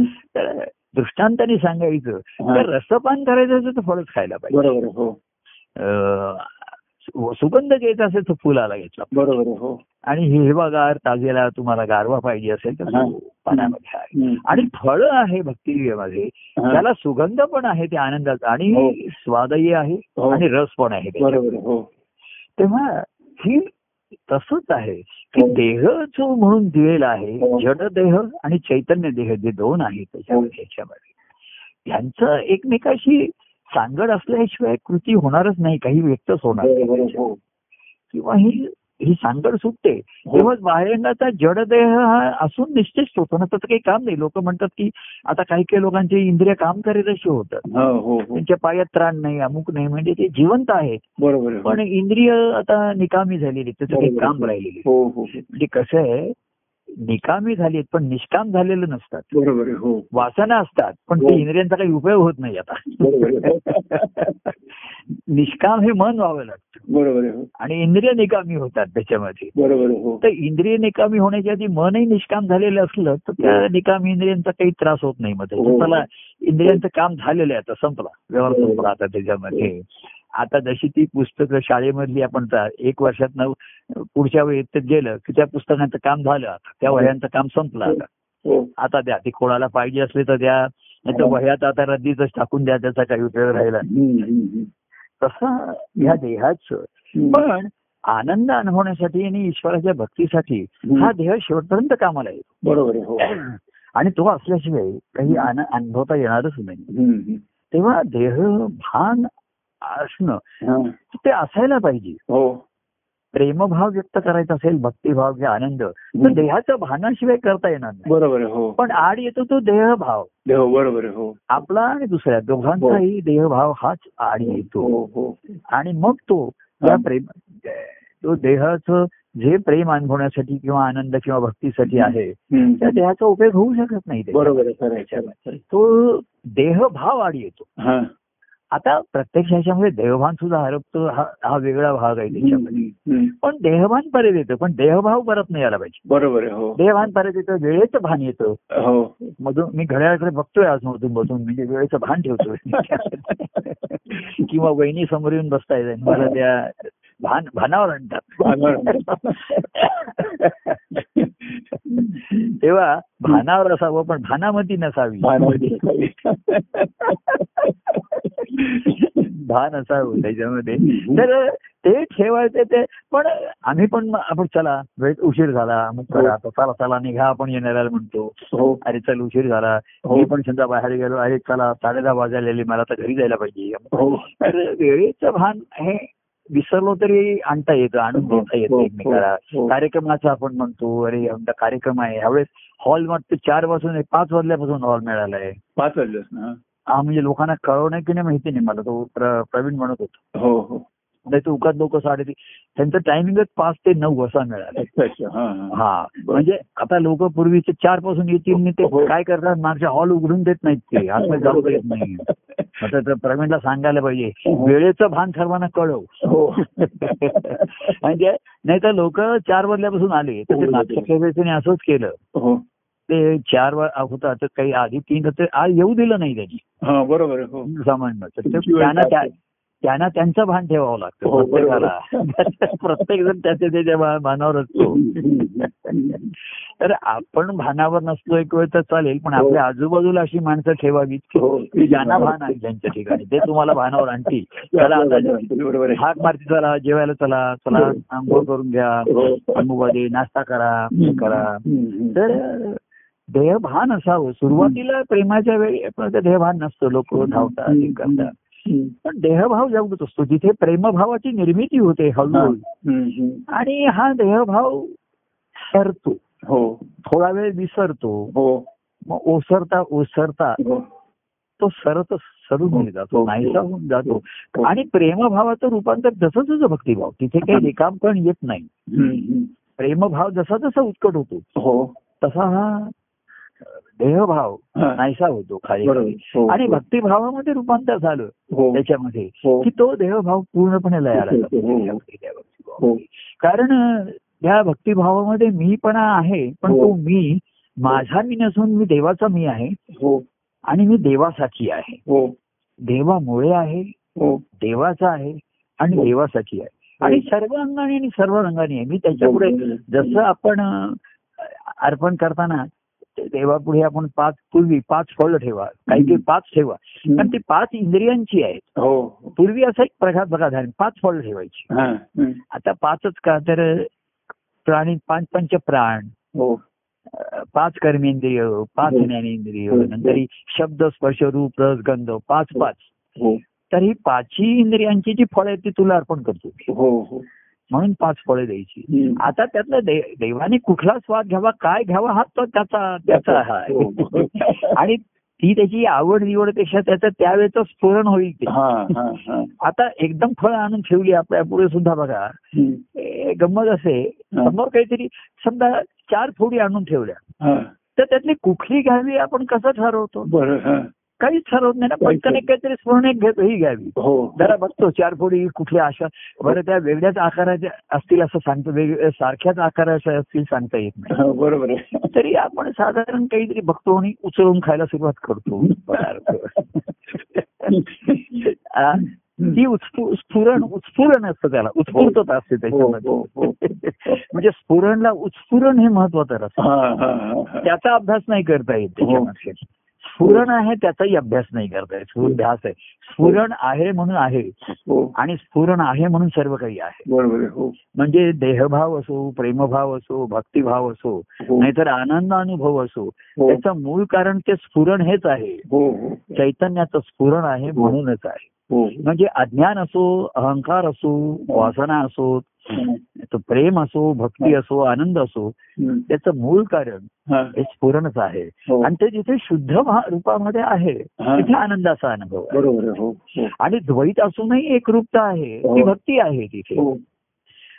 तर दृष्टांताने सांगायचं हा. तर रसपान करायचं असेल तर फळच खायला पाहिजे. बरोबर हो. सुगंध घ्यायचा असेल तर फुलाला घेतला बरोबर हो आणि हिरवागार ताजेला तुम्हाला गारवा पाहिजे असेल तर हा. तो पाण्यामध्ये आहे. आणि फळ आहे भक्तिमध्ये हा. त्याला सुगंध पण आहे त्या आनंदाचा हो. आणि स्वादही आहे हो. आणि रस पण आहे हो तेव्हा ही तसंच आहे की हो. देह जो म्हणून दिलेला आहे हो. जड देह आणि चैतन्य देह जे दोन आहेत त्याच्यामध्ये ह्याच्यामध्ये यांचं एकमेकाशी सांगड असल्याशिवाय कृती होणारच नाही काही व्यक्तच होणार हो. किंवा ही ही सांगड सुटते. हो. तेव्हा बाहेरंगाचा जडदेह हा असून निश्चित होतो. ना त्याचं काही काम नाही. लोक म्हणतात की आता काही काही लोकांचे इंद्रिय काम करीत अशी होतात. हो त्यांच्या पायात त्राण नाही अमुक नाही म्हणजे ते जिवंत आहेत. बरोबर पण इंद्रिय आता निकामी झालेली त्याचं काही. काम राहिलेली. म्हणजे कसं आहे निकामी झालीत पण निष्काम झालेलं नसतात. बरोबर हो. वासना असतात पण हो. ते इंद्रियांचा काही उपयोग होत नाही आता. आहे निष्काम हे मन व्हावं लागतं. बरोबर हो. आणि इंद्रिय निकामी होतात त्याच्यामध्ये. बरोबर हो. तर इंद्रिय निकामी होण्याच्या आधी मनही निष्काम झालेलं असलं तर त्या निकामी इंद्रियांचा काही त्रास होत नाही हो. त्याला इंद्रियांचं काम झालेलं आहे आता संपला. व्यवहार हो. संपला आता त्याच्यामध्ये. आता जशी ती पुस्तकं शाळेमधली आपण एक वर्षात पुढच्या वेळेत गेलं की त्या पुस्तकांचं काम झालं आता त्या हो. वह्यांचं काम संपलं आता हो आता द्या ती कोणाला पाहिजे असले तर द्या नाही तर हो. वह्यात आता रद्दीच टाकून द्या त्याचा काही उपयोग राहिला तसं ह्या देहाचं. पण आनंद अनुभवण्यासाठी आणि ईश्वराच्या भक्तीसाठी. हा देह शेवटपर्यंत कामाला येतो बरोबर आहे हो आणि तो असल्याशिवाय काही अनुभवता येणारच नाही. तेव्हा देह भान असणं. हा. ते असायला पाहिजे. हो. प्रेमभाव व्यक्त करायचा असेल भक्तिभाव किंवा आनंद. तर. देहाचं भानाशिवाय करता येणार नाही. बरोबर हो. पण आड येतो तो देहभाव. देव बरोबर हो. आपला आणि दुसऱ्या दोघांचाही देहभाव हाच आड येतो. हो हो. आणि मग तो या प्रेम तो देहाचं जे प्रेम अनुभवण्यासाठी किंवा आनंद किंवा भक्तीसाठी आहे. त्या देहाचा उपयोग होऊ शकत नाही. बरोबर. तो देहभाव आड येतो. हा. आता प्रत्यक्ष ह्याच्यामध्ये देहभान सुद्धा हरपतो हा हा वेगळा भाग आहे त्याच्यामध्ये. पण देहभान परत येतं पण देहभाव परत नाही आला पाहिजे. बरोबर हो. देहभान परत येतं वेळेचं भान येतं. हो. मधून मी घड्याळाकडे बघतोय आज मधून बसून म्हणजे वेळेचं भान ठेवतोय. किंवा वहिनी समोर येऊन बसताय मला त्या भान भानावर आणतात. तेव्हा भानावर असावं पण भानामध्ये नसावी. भान असावं त्याच्यामध्ये. तर ते ठेवायचं ते पण आम्ही पण आपण चला वेळ उशीर झाला मग करा आता चला चला निघा आपण येणाऱ्याला म्हणतो. हो. अरे चल उशीर झाला. हो. मी पण समजा बाहेर गेलो अरे चला साडे दहा वाजलेली मला आता घरी जायला पाहिजे. हो. तर वेळेचं भान हे विसरलो तरी आणता येतं आणून देता येतं हो, एकमेकाला. हो. कार्यक्रमाचा आपण म्हणतो अरे आमचा कार्यक्रम आहे. ह्यावेळेस हॉल वाटतं चार वाजून पाच वाजल्यापासून हॉल मिळालाय. पाच हा. म्हणजे लोकांना कळवणं की नाही माहिती नाही मला. तो प्र- प्रवीण म्हणत होता. हो हो. नाही तर उगाच लोक साडेतीन त्यांचं टायमिंगच पाच ते नऊ वाजता मिळालं. हा हा. हा म्हणजे आता लोक पूर्वीचे चारपासून येतील ते हो. काय करतात मागच्या हॉल उघडून देत नाहीत ते. आतमध्ये जाऊ देत नाही. आता तर प्रवीणला सांगायला पाहिजे वेळेचं भान सर्वांना कळव. हो. म्हणजे नाही तर लोक चार वाजल्यापासून आले तर ते नाटक असंच केलं. हो. ते चार वा होता तर काही आधी तीन तर आज येऊ दिलं नाही त्यांनी हा बरोबर हो सामान्य त्यांना. त्यांना त्यांचं भान ठेवावं लागतं हो. प्रत्येकाला प्रत्येक जण त्याच्या त्याच्या भानावर असतो तर आपण भानावर नसलो एक वेळ तर चालेल पण हो. आपल्या आजूबाजूला अशी माणसं ठेवावीत की हो. ज्यांना भान आहे त्यांच्या ठिकाणी ते तुम्हाला भानावर आणतील चला हाक मारती चला जेवायला चला चला हो. आंघोळ करून घ्या हो. अमुवादी नाश्ता करा हे करा. तर देहभान असावं. सुरुवातीला प्रेमाच्या वेळी देहभान नसतं. लोक धावतात हे करतात. पण देहभाव जागृत असतो. जिथे प्रेमभावाची निर्मिती होते. हळूहळू. आणि हा देहभाव सरतो. हो. थोडा वेळ विसरतो. हो. मग ओसरता ओसरता हो. तो सरत सरून हो. जातो हो. नाहीसा होऊन जातो. आणि प्रेमभावाचं रूपांतर जसं जसं भक्तिभाव तिथे काही रिकाम पण येत नाही. प्रेमभाव जसा जसा उत्कट होतो हो. तसा हा देहभाव हा. नाहीसा होतो खाली हो. आणि भक्तिभावामध्ये रूपांतर झालं हो. त्याच्यामध्ये हो. की तो देहभाव पूर्णपणे लयाला जातो. हो. त्या भक्तिभावामध्ये. हो. कारण भक्तिभावामध्ये मीपणा आहे पण हो. तो मी माझा मी नसून मी देवाचा मी आहे. हो. आणि मी देवासाठी आहे. हो. देवामुळे आहे हो. देवाचा आहे आणि हो. देवासाठी आहे. आणि सर्व अंगाने आणि सर्व रंगाने आहे. मी त्याच्यापुढे जसं आपण अर्पण करताना देवापुढे आपण पाच पूर्वी पाच फळ ठेवा. काही काही पाच ठेवा. कारण ती पाच इंद्रियांची आहेत. हो. पूर्वी असं एक प्रघात बघा झाली पाच फळ ठेवायची. आता पाचच का? तर प्राणी पाच पंच प्राण हो. पाच कर्मेंद्रिय पाच हो. ज्ञानेंद्रिय. नंतर शब्द स्पर्श रूप रस गंध पाच. पाच. हो. तर ही पाचही इंद्रियांची जी फळं आहेत ती तुला अर्पण करतो. हो हो. म्हणून पाच फळं द्यायची. आता त्यातलं देवाने कुठला स्वाद घ्यावा काय घ्यावा हा तो त्याचा त्याचा. आणि ती त्याची आवड निवडपेक्षा त्याचं त्यावेळेचं स्फुरण होईल ते. हा हा हा. आता एकदम फळं आणून ठेवली आपल्या पुढे सुद्धा बघा. गंमत असे. समोर काहीतरी समजा चार फोडी आणून ठेवल्या. तर त्यातली कुठली घ्यावी आपण कसं ठरवतो? बरं काहीच ठरवत नाही ना पटकन एक काहीतरी स्फुरण एक घेतो ही घ्यावी. हो. जरा बघतो चार फोडी कुठल्या अशा बरं त्या वेगळ्याच आकाराच्या असतील असं सांगतो सारख्याच आकाराच्या असतील सांगता येत नाही. हा, बरोबर तरी आपण साधारण काहीतरी बघतो आणि उचलून खायला सुरुवात करतो. ती उत्स्फु- स्फुरण उत्स्फुरण असतं त्याला. उत्स्फूर्तता असते हो, त्याच्यामध्ये. हो, हो. म्हणजे स्फुरणला उत्स्फुरण हे महत्वाचं असतं हा हा हा, हा. त्याचा अभ्यास नाही करता येत हो. त्याच्यामध्ये स्फुरण आहे त्याचाही अभ्यास नाही करता येत. स्फुरध्यास आहे. स्फुरण आहे म्हणून आहे. हो. आणि स्फुरण आहे म्हणून सर्व काही आहे. हो. म्हणजे देहभाव असो प्रेमभाव असो भक्तिभाव असो हो. नाहीतर आनंद अनुभव असो त्याचं मूळ कारण ते स्फुरण हेच आहे. चैतन्याचं स्फुरण आहे म्हणूनच आहे. हो. म्हणजे अज्ञान असो अहंकार असो वासना असो तो प्रेम असो भक्ती असो आनंद असो. त्याचं मूळ कारण हा, स्फुरणच आहे. हो. आणि ते जिथे शुद्ध रूपामध्ये आहे. तिथे आनंदाचा अनुभव आहे. बरोबर आहे. हो. हो. आणि द्वैत असूनही एक रूपता आहे. ती. भक्ती आहे तिथे.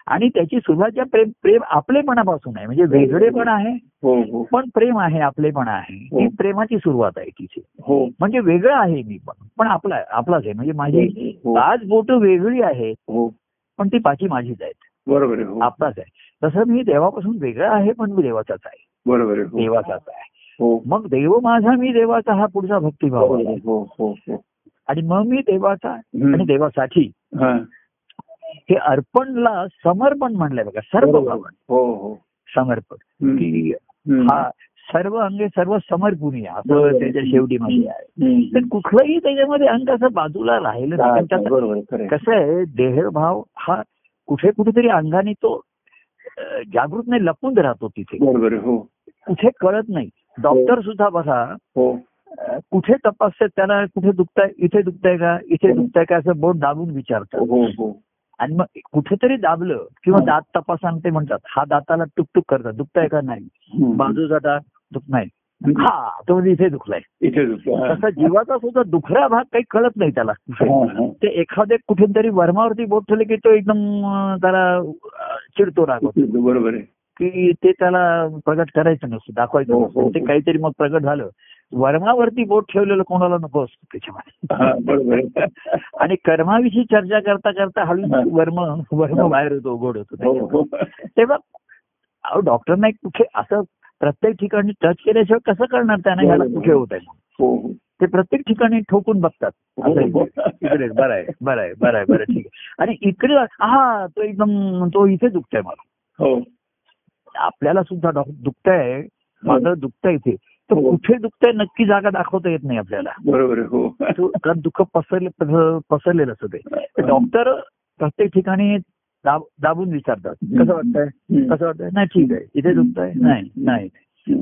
आणि त्याची सुरुवात ज्या प्रेम प्रेम आपलेपणापासून आहे. म्हणजे वेगळेपण आहे हो. हो. पण प्रेम आहे आपलेपण आहे. हो. प्रेमाची सुरुवात आहे तिथे. हो. म्हणजे वेगळं आहे मी पण. पण आपला आपलाच आहे. म्हणजे माझी पाच बोट वेगळी आहेत हो. पण ती पाची माझीच आहेत. बरोबर हो. आपलाच आहे तसं मी देवापासून वेगळा आहे पण मी देवाचाच आहे. बरोबर हो. देवाचाच आहे. हो. मग देव माझा मी देवाचा हा पुढचा भक्तिभाव आहे. हो हो हो. आणि मग मी देवाचा हं. आणि देवासाठी हा. हे अर्पणला समर्पण म्हणलंय बघा सर्व हो हो. समर्पण. हं. की हं. हा सर्व अंगे सर्व समर्पणीय असं. त्याच्या शेवटीमध्ये आहे हं. तर कुठलंही त्याच्यामध्ये अंग असं बाजूला राहिलं नाही हा, आहे, आहे. कसं आहे देहभाव हा कुठे कुठेतरी अंगाने तो जागृत नाही लपून राहतो तिथे आहे, हो कुठे कळत नाही डॉक्टर सुद्धा बघा हो कुठे तपासतात त्याला कुठे दुखताय इथे दुखताय का इथे हो. दुखताय का असं बोट दाबून विचारतात हो हो आणि मग कुठेतरी दाबलं किंवा हो. दात तपासताना ते म्हणतात हा दाताला टुकटुक करतात दुखताय का नाही हं. बाजूचा दात दुख नाही हं. तो म्हणजे इथे दुखलाय इथे. तसा जीवाचा सुद्धा दुखरा भाग काही कळत नाही त्याला. ते एखादे कुठेतरी वर्मावरती बोट ठेवले की तो एकदम त्याला चिडतो रागवतो बरोबर आहे की ते त्याला प्रगट करायचं नसतं दाखवायचं हो, हो, नसतं ते हो. काहीतरी मग प्रगट झालं वर्मावरती बोट ठेवलेलं कोणाला नको असतं त्याच्यामध्ये. आणि कर्माविषयी चर्चा करता करता हळू. वर्म वर्म बाहेर होतो गोड होतो तेव्हा डॉक्टरना एक कुठे असं प्रत्येक ठिकाणी टच केल्याशिवाय कसं करणार त्यांना? ह्याला कुठे होत आहे हो. ते प्रत्येक ठिकाणी ठोकून बघतात. हो. इकडे. बरं आहे. बरं आहे. बरं आहे. बरं ठीक आहे. आणि इकडे हा तो एकदम तो इथे दुखतोय मला. हो. आपल्याला सुद्धा दुखतंय. माझं दुखतंय इथे. तर. कुठे दुखतंय नक्की जागा दाखवता येत नाही आपल्याला. बरोबर हो. कारण दुःख पसरले पस- पसरलेलं असतं ते. डॉक्टर प्रत्येक ठिकाणी दाबून विचारतात कसं वाटतंय. कसं वाटतंय? नाही ठीक आहे. इथे दुखतंय? नाही नाही.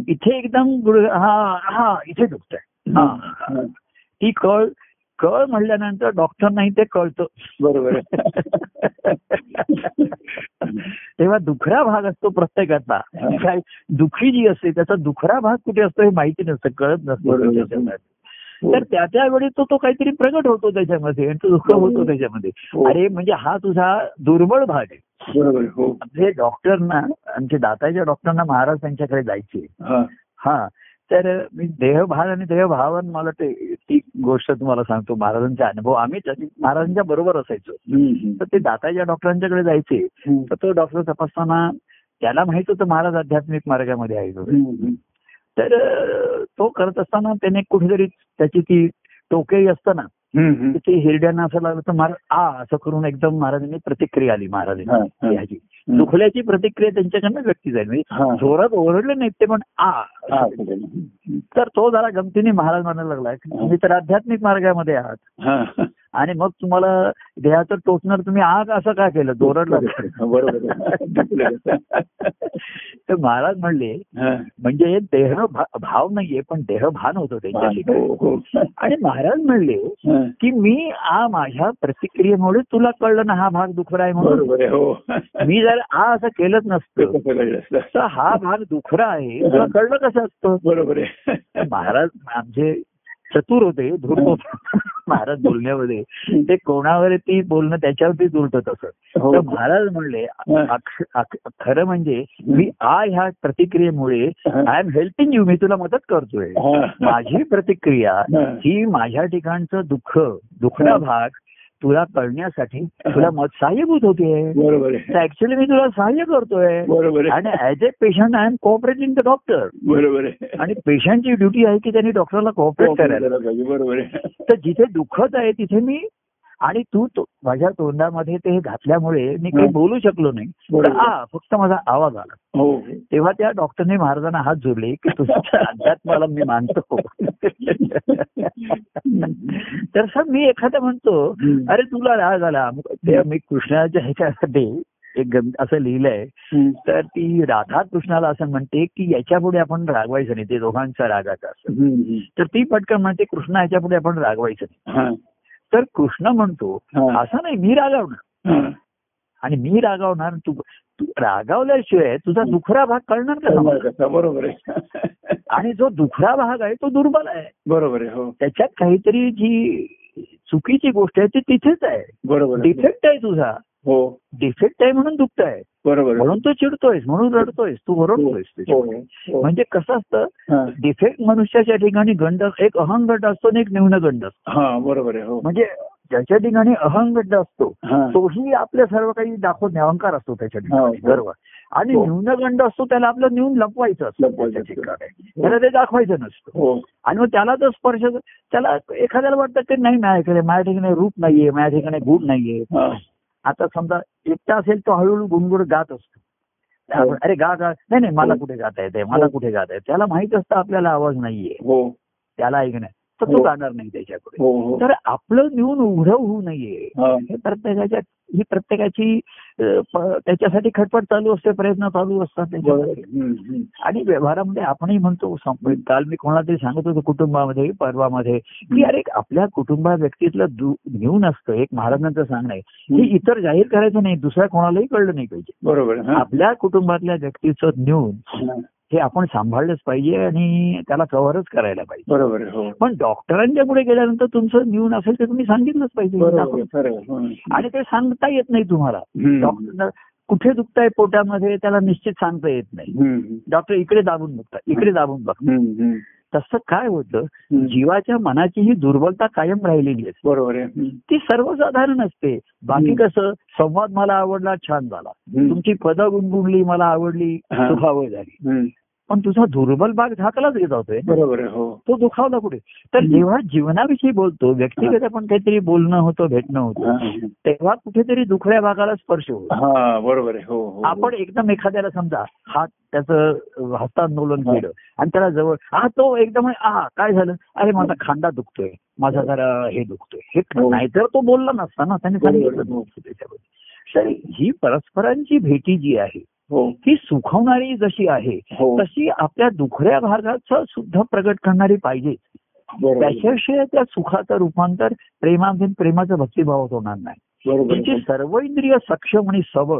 इथे एकदम हा हा इथे दुखतंय. हा. हा. ती कळ कळ म्हणल्यानंतर डॉक्टर नाही ते कळतं. बरोबर. तेव्हा दुखरा भाग असतो प्रत्येकाचा. काय दुखी जी असते त्याचा दुखरा भाग कुठे असतो हे माहिती नसतं कळत नसतं. तर त्या त्यावेळी तो तो काहीतरी प्रगट होतो त्याच्यामध्ये आणि तो दुःख होतो त्याच्यामध्ये. हो. अरे म्हणजे हा तुझा दुर्बळ भाग आहे. हो. म्हणजे डॉक्टरना आमचे दाताच्या डॉक्टरांना महाराज त्यांच्याकडे जायचे. हा. हा. तर मी देहभान आणि देहभावन मला ते ती गोष्ट तुम्हाला सांगतो. महाराजांचा अनुभव आम्ही महाराजांच्या बरोबर असायचो. हं. तर ते दाताच्या डॉक्टरांच्याकडे जायचे. हं. तर तो डॉक्टर तपासताना त्याला माहीत होतं महाराज आध्यात्मिक मार्गामध्ये आहे. हं. तर तो करत असताना त्याने कुठेतरी त्याची ती टोकेही असतं ना हम्म, हम्म. ते हिरड्यांना असं लागलं तर महाराज आ असं करून एकदम महाराजांनी प्रतिक्रिया आली महाराजांनी. ह्याची दुखल्याची प्रतिक्रिया त्यांच्याकडनं व्यक्त झाली म्हणजे. जोरात ओरडले नाहीत ते पण आ. तर तो जरा गमतीने महाराज म्हणायला लागला तुम्ही तर आध्यात्मिक मार्गामध्ये आहात. आणि मग तुम्हाला देहाचं टोचणार तुम्ही आग असं का केलं? ओरडला बरोबर. तर महाराज म्हणले हा. म्हणजे देह भाव नाहीये पण देह भान होतं त्यांच्या ठिकाणी हो, हो. आणि महाराज म्हणले. की मी आ माझ्या प्रतिक्रियेमुळे तुला कळलं ना हा भाग दुखरा आहे म्हणून? हो. मी जर आ असं केलंच नसतं? तर हा भाग दुखरा आहे. तुला कळलं कसं असतं? बरोबर आहे. महाराज आमचे चतुर होते धूर्त होते. महाराज बोलण्यामध्ये. ते कोणावर ती बोलणं त्याच्यावरतीच उलटत असत हो. तर महाराज म्हणले खरं म्हणजे मी आ ह्या प्रतिक्रियेमुळे आय एम हेल्पिंग यू मी तुला मदत करतोय. हा. माझी प्रतिक्रिया हा. ही माझ्या ठिकाणचं दुःख दुखणा भाग तुला कळण्यासाठी तुला मत सहाय्यभूत होते. बरोबर ऍक्च्युली मी तुला सहाय्य करतोय. बरोबर आणि as a patient I am cooperating the doctor बरोबर आहे. आणि पेशंटची ड्युटी आहे की त्यांनी डॉक्टरला कोऑपरेट करायला. बरोबर आहे. तर जिथे दुःखच आहे तिथे मी आणि तू तो- माझ्या तोंडामध्ये ते घातल्यामुळे मी काही हं. बोलू शकलो नाही. आ फक्त माझा आवाज आला. हो. तेव्हा त्या डॉक्टरने महाराजांना हात जोडले की तुझ्या अध्यात्माला मी मानतो. तर सर मी एखादा म्हणतो. अरे तुला राग आला. मी कृष्णाच्या ह्याच्यासाठी एक गं- असं लिहिलंय. तर ती राधा कृष्णाला असं म्हणते की याच्यापुढे आपण रागवायचं नाही. ते दोघांचा रागाचा असं. तर ती पटकन म्हणते कृष्णा ह्याच्यापुढे आपण रागवायचं नाही. हा. तर कृष्ण म्हणतो. असं नाही मी रागावणार. आणि मी रागावणार तू तू रागावल्याशिवाय तुझा दुखरा भाग कळणार का? बरोबर आहे. आणि जो दुखरा भाग आहे तो दुर्बल आहे. बरोबर आहे हो. त्याच्यात काहीतरी जी चुकीची गोष्ट आहे ती तिथेच आहे. बरोबर डिफेक्ट आहे तुझा. हो डिफेक्ट आहे म्हणून दुखत आहे बरोबर म्हणून तू चिडतोयस म्हणून रडतोयस तू ओरडतोयस हो, त्याच्यामुळे. हो. म्हणजे कसं असतं हा. डिफेक्ट मनुष्याच्या ठिकाणी गंड एक अहंगट असतो आणि एक न्यूनगंड असतो हा बरोबर आहे हो म्हणजे ज्याच्या ठिकाणी अहंगट असतो हा. तोही आपल्या सर्व काही दाखवत नाही अहंकार असतो त्याच्या ठिकाणी हो. गर्व आणि हो. न्यूनगंड असतो त्याला आपलं न्यून लपवायचं असतं. ठिकाणी त्याला ते दाखवायचं नसतं हो आणि मग त्याला तो स्पर्श त्याला एखाद्याला वाटतं की नाही माझ्याकडे माझ्या ठिकाणी रूप नाहीये माझ्या ठिकाणी गुण नाहीये हा. आता समजा एकटा असेल तो हळूहळू गुणगुण गात असतो. अरे गा गा नाही नाही मला हो. कुठे गाता येते मला हो. कुठे गाता येते त्याला माहीत असतं आपल्याला आवाज नाहीये. हो. त्याला ऐकणं तर तो हो. गाणार नाही त्याच्याकडे हो हो. तर आपलं न्यून उघडं होऊ नये. प्रत्येकाच्या ही प्रत्येकाची त्याच्यासाठी खटपट चालू असते प्रयत्न चालू असतात त्याच्यासाठी हम्म. आणि व्यवहारामध्ये आपणही म्हणतो काल मी कोणाला तरी सांगत होतो कुटुंबामध्ये पर्वामध्ये की अरे आपल्या कुटुंबा व्यक्तीतलं न्यून असतं एक महाराजांचं सांगणं आहे की इतर जाहीर करायचं नाही दुसऱ्या कोणालाही कळलं नाही पाहिजे. बरोबर. आपल्या कुटुंबातल्या व्यक्तीचं न्यून हा. हे आपण सांभाळलंच पाहिजे आणि त्याला कव्हरच करायला पाहिजे बरोबर हो पण डॉक्टरांच्या पुढे गेल्यानंतर तुमचं न्यून असेल ते तुम्ही सांगितलंच पाहिजे. हम्म. आणि ते सांगता येत नाही तुम्हाला. डॉक्टर कुठे दुखताय पोटामध्ये त्याला निश्चित सांगता येत नाही. डॉक्टर इकडे दाबून बघतात इकडे दाबून बघतात हम्म. तसं काय होतं. जीवाच्या मनाची ही दुर्बलता कायम राहिलेली असते बरोबर. ती सर्वसाधारण असते बाकी. कसं संवाद मला आवडला छान झाला. तुमची पदं गुणगुणली मला आवडली हा. सुखावं झाली. पण तुझा दुर्बल भाग झाकलाच होतोय बरोबर हो तो दुखावला कुठे तर. जेव्हा जीवनाविषयी बोलतो व्यक्तिगत आपण काहीतरी बोलणं होतं भेटणं होतं. तेव्हा कुठेतरी दुखऱ्या भागाला स्पर्श होतो हा बरोबर आहे हो हो आपण एकदम एखाद्याला समजा हात त्याचं हस्तांदोलन. केलं आणि त्याला जवळ हा तो एकदम आ काय झालं अरे माझा खांदा दुखतोय माझा जरा हे दुखतोय हे. नाहीतर तो बोलला नसता ना त्याने. सांगितलं तर ही परस्परांची भेटी जी आहे हो ही सुखवणारी जशी आहे हो तशी आपल्या दुखऱ्या भागाचं सुद्धा प्रगट करणारी पाहिजे. त्याच्याशिवाय त्या सुखाचं रूपांतर प्रेमामध्ये प्रेमाचा भक्तिभावात होणार नाही. सर्व इंद्रिय सक्षम आणि सबळ.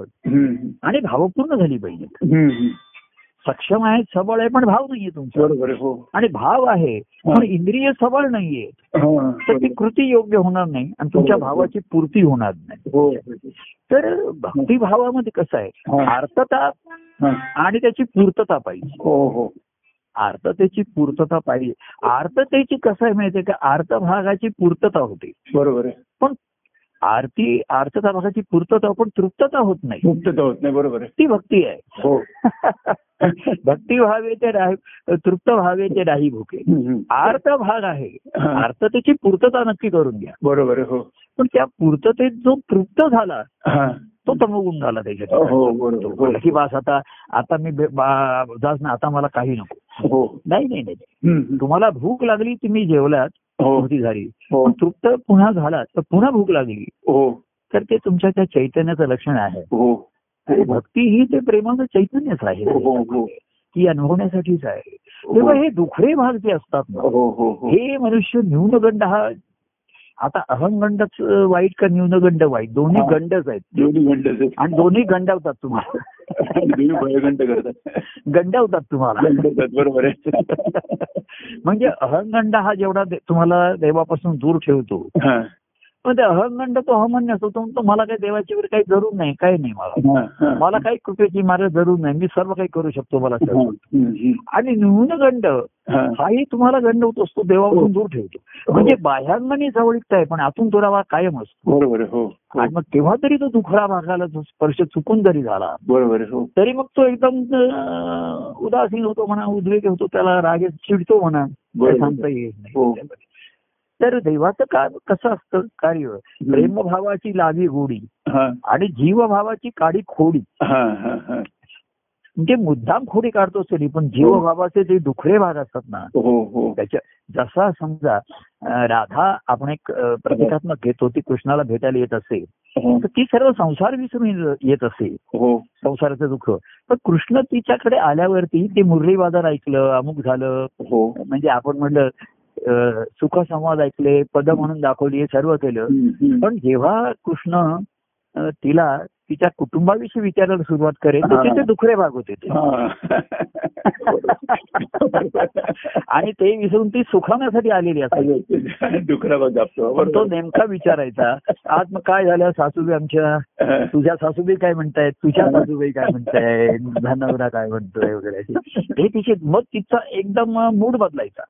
आणि भावपूर्ण झाली पाहिजे हम्म. सक्षम आहे सबळ आहे पण भाव नाहीये तुमचा. हो. आणि भाव आहे पण इंद्रिय सबळ नाहीये. हा. तर ती कृती योग्य होणार नाही आणि तुमच्या. भावाची पूर्ती होणार नाही. हो. तर भक्तिभावामध्ये कसं आहे. आर्तता हा. आणि त्याची पूर्तता पाहिजे. हो आर्ततेची पूर्तता पाहिजे. आर्ततेची कसं आहे माहितीये का? आर्त भागाची पूर्तता होते. बरोबर आहे. आरती आर्थता भागाची पूर्तता पण तृप्तता होत नाही. मुक्तता होत नाही बरोबर ती भक्ती आहे. हो. भक्ती व्हावे ते राही तृप्त व्हावे ते राही भुके. आर्त भाग आहे. हा. आर्ततेची पूर्तता नक्की करून घ्या. बरोबर हो. पण त्या पूर्ततेत जो तृप्त झाला हा. तो तमगुण झाला त्याच्यात. हो हो. म्हणलं की बास आता आता मी जास ना आता मला काही नको. हो. नाही नाही नाही. तुम्हाला भूक लागली तुम्ही जेवलात हो. होती झाली. हो. तृप्त पुन्हा झाला तर पुन्हा भूक लागली. हो. तर ते तुमच्या त्या चैतन्याचं लक्षण आहे. हो. भक्ती ही ते प्रेमाचं चैतन्यच आहे. ती अनुभवण्यासाठीच आहे. तेव्हा हे दुखरे भाग जे असतात ना हे मनुष्य न्यूनगंड हा आता अहंगंडच वाईट का न्यूनगंड वाईट? दोन्ही. गंडच आहेत. दोन्ही घंटे आणि दोन्ही गंडावतात तुम्हाला. गंडावतात तुम्हाला. बरोबर आहे. म्हणजे अहंगंड हा जेवढा तुम्हाला देवापासून दूर ठेवतो हा, पण ते अहंगंड तो अहमन्य असतो मला काही देवाची वगैरे काही जरूर नाही काही नाही मला हा, हा. मला काही कृपेची मार्ग जरूर नाही मी सर्व काही करू शकतो मला. आणि न्यूनगंड हा. हाही तुम्हाला गंड होत असतो देवापासून हो. दूर ठेवतो म्हणजे बाह्यांगणी जवळीकता आहे पण आतून दुरावा कायम असतो बरोबर हो हो. आणि मग तेव्हा तरी तो दुखरा भागाला जो स्पर्श चुकून जरी झाला बरोबर हो तरी मग तो एकदम उदासीन होतो म्हणा उद्वेग होतो त्याला राग येत- चिडतो म्हणा. सांगता येत हो. नाही तर देवाचं का कसं असतं? कार्य. प्रेमभावाची लावी गोडी हा. आणि जीवभावाची काडी खोडी. हा हा हा. म्हणजे मुद्दाम खोडी काढतो तरी पण जीवभावाचे जे दुखरे भाग असतात ना हो हो. त्याच्या जसा समजा राधा आपण एक प्रतिकात्मक घेतो ती कृष्णाला भेटायला येत असेल हो. तर ती सर्व संसार विसरून येत असेल. हो. संसाराचं दुःख. पण कृष्ण तिच्याकडे आल्यावरती ते मुरलीवादन ऐकलं अमुक झालं. हो. म्हणजे आपण म्हणलं सुखसंवाद ऐकले पद म्हणून दाखवली हे सर्व केलं. पण जेव्हा कृष्ण तिला तिच्या कुटुंबाविषयी विचारायला सुरुवात करेल तर. तिचे दुखरे भाग होते ते. आणि ते विसरून ती सुखावण्यासाठी आलेली असते दुखरा आपतो पण तो नेमका विचारायचा आज मग काय झालं सासूबाई आमच्या. तुझ्या सासूबाई काय म्हणतायत तुझ्या सासूबाई काय म्हणतायत धनवरा काय म्हणतोय वगैरे. हे तिचे मग तिचा एकदम मूड बदलायचा.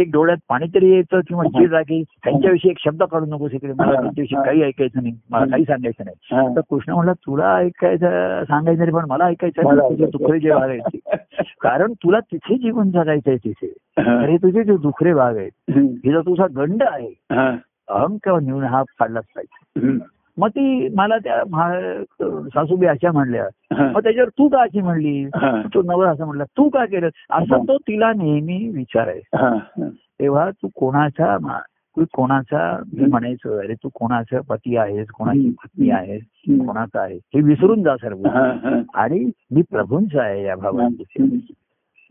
एक डोळ्यात पाणी तरी यायचं किंवा चिड रागी त्यांच्याविषयी एक शब्द काढू नकोस इकडे मला त्यांच्याविषयी. काही ऐकायचं नाही मला काही सांगायचं नाही. तर कृष्ण म्हणला तुला ऐकायचं सांगायचं नाही पण मला ऐकायचं दुखरे जे भाग आहेत. कारण तुला तिथे जीवन जगायचंय तिथे हा. अरे तुझे जे दुखरे भाग आहेत. हे जर तुझा गंड आहे. अहम किंवा न्यून हा काढलाच पाहिजे. मग ती मला त्या सासूबाई अशा म्हणल्या. मग त्याच्यावर तू का अशी म्हणली. तो नवरा असं म्हणला तू का केलं असं तो तिला नेहमी विचारायचा हा. हा. तेव्हा तू कोणाचा तू कोणाचा मी म्हणायचं अरे तू कोणाचा पती आहेस कोणाची. पत्नी आहेस. कोणाचा आहे हे विसरून जा सर्व. आणि मी प्रभूंचा आहे या भावांची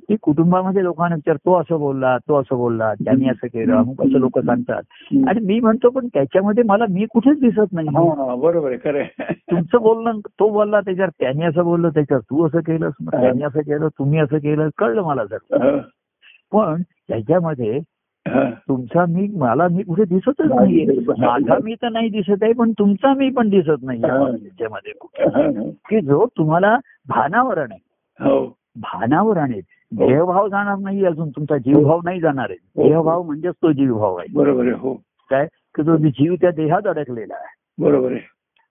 ती कुटुंबामध्ये लोकांना विचार तो असं बोलला तो असं बोलला त्यांनी असं केलं अमुक असं लोक सांगतात आणि मी म्हणतो पण त्याच्यामध्ये मला मी कुठेच दिसत नाही हा, बरोबर आहे खरं. तुमचं बोलणं तो बोलला त्याच्यावर त्यांनी असं बोललं त्याच्यावर तू असं केलंस. त्यांनी असं केलं तुम्ही असं केलं कळलं मला जर. पण त्याच्यामध्ये. तुमचा मी मला मी कुठे दिसतच नाहीये माझा मी तर नाही दिसत आहे पण तुमचा मी पण दिसत नाही. त्याच्यामध्ये. की जो तुम्हाला भानावर आहे हो भानावर आहे देहभाव जाणार नाही अजून तुमचा जीवभाव नाही जाणार आहे. हो. देहभाव म्हणजेच तो जीवभाव आहे. बरोबर आहे हो. काय? की तो जीव त्या देहात अडकलेला आहे. बरोबर आहे.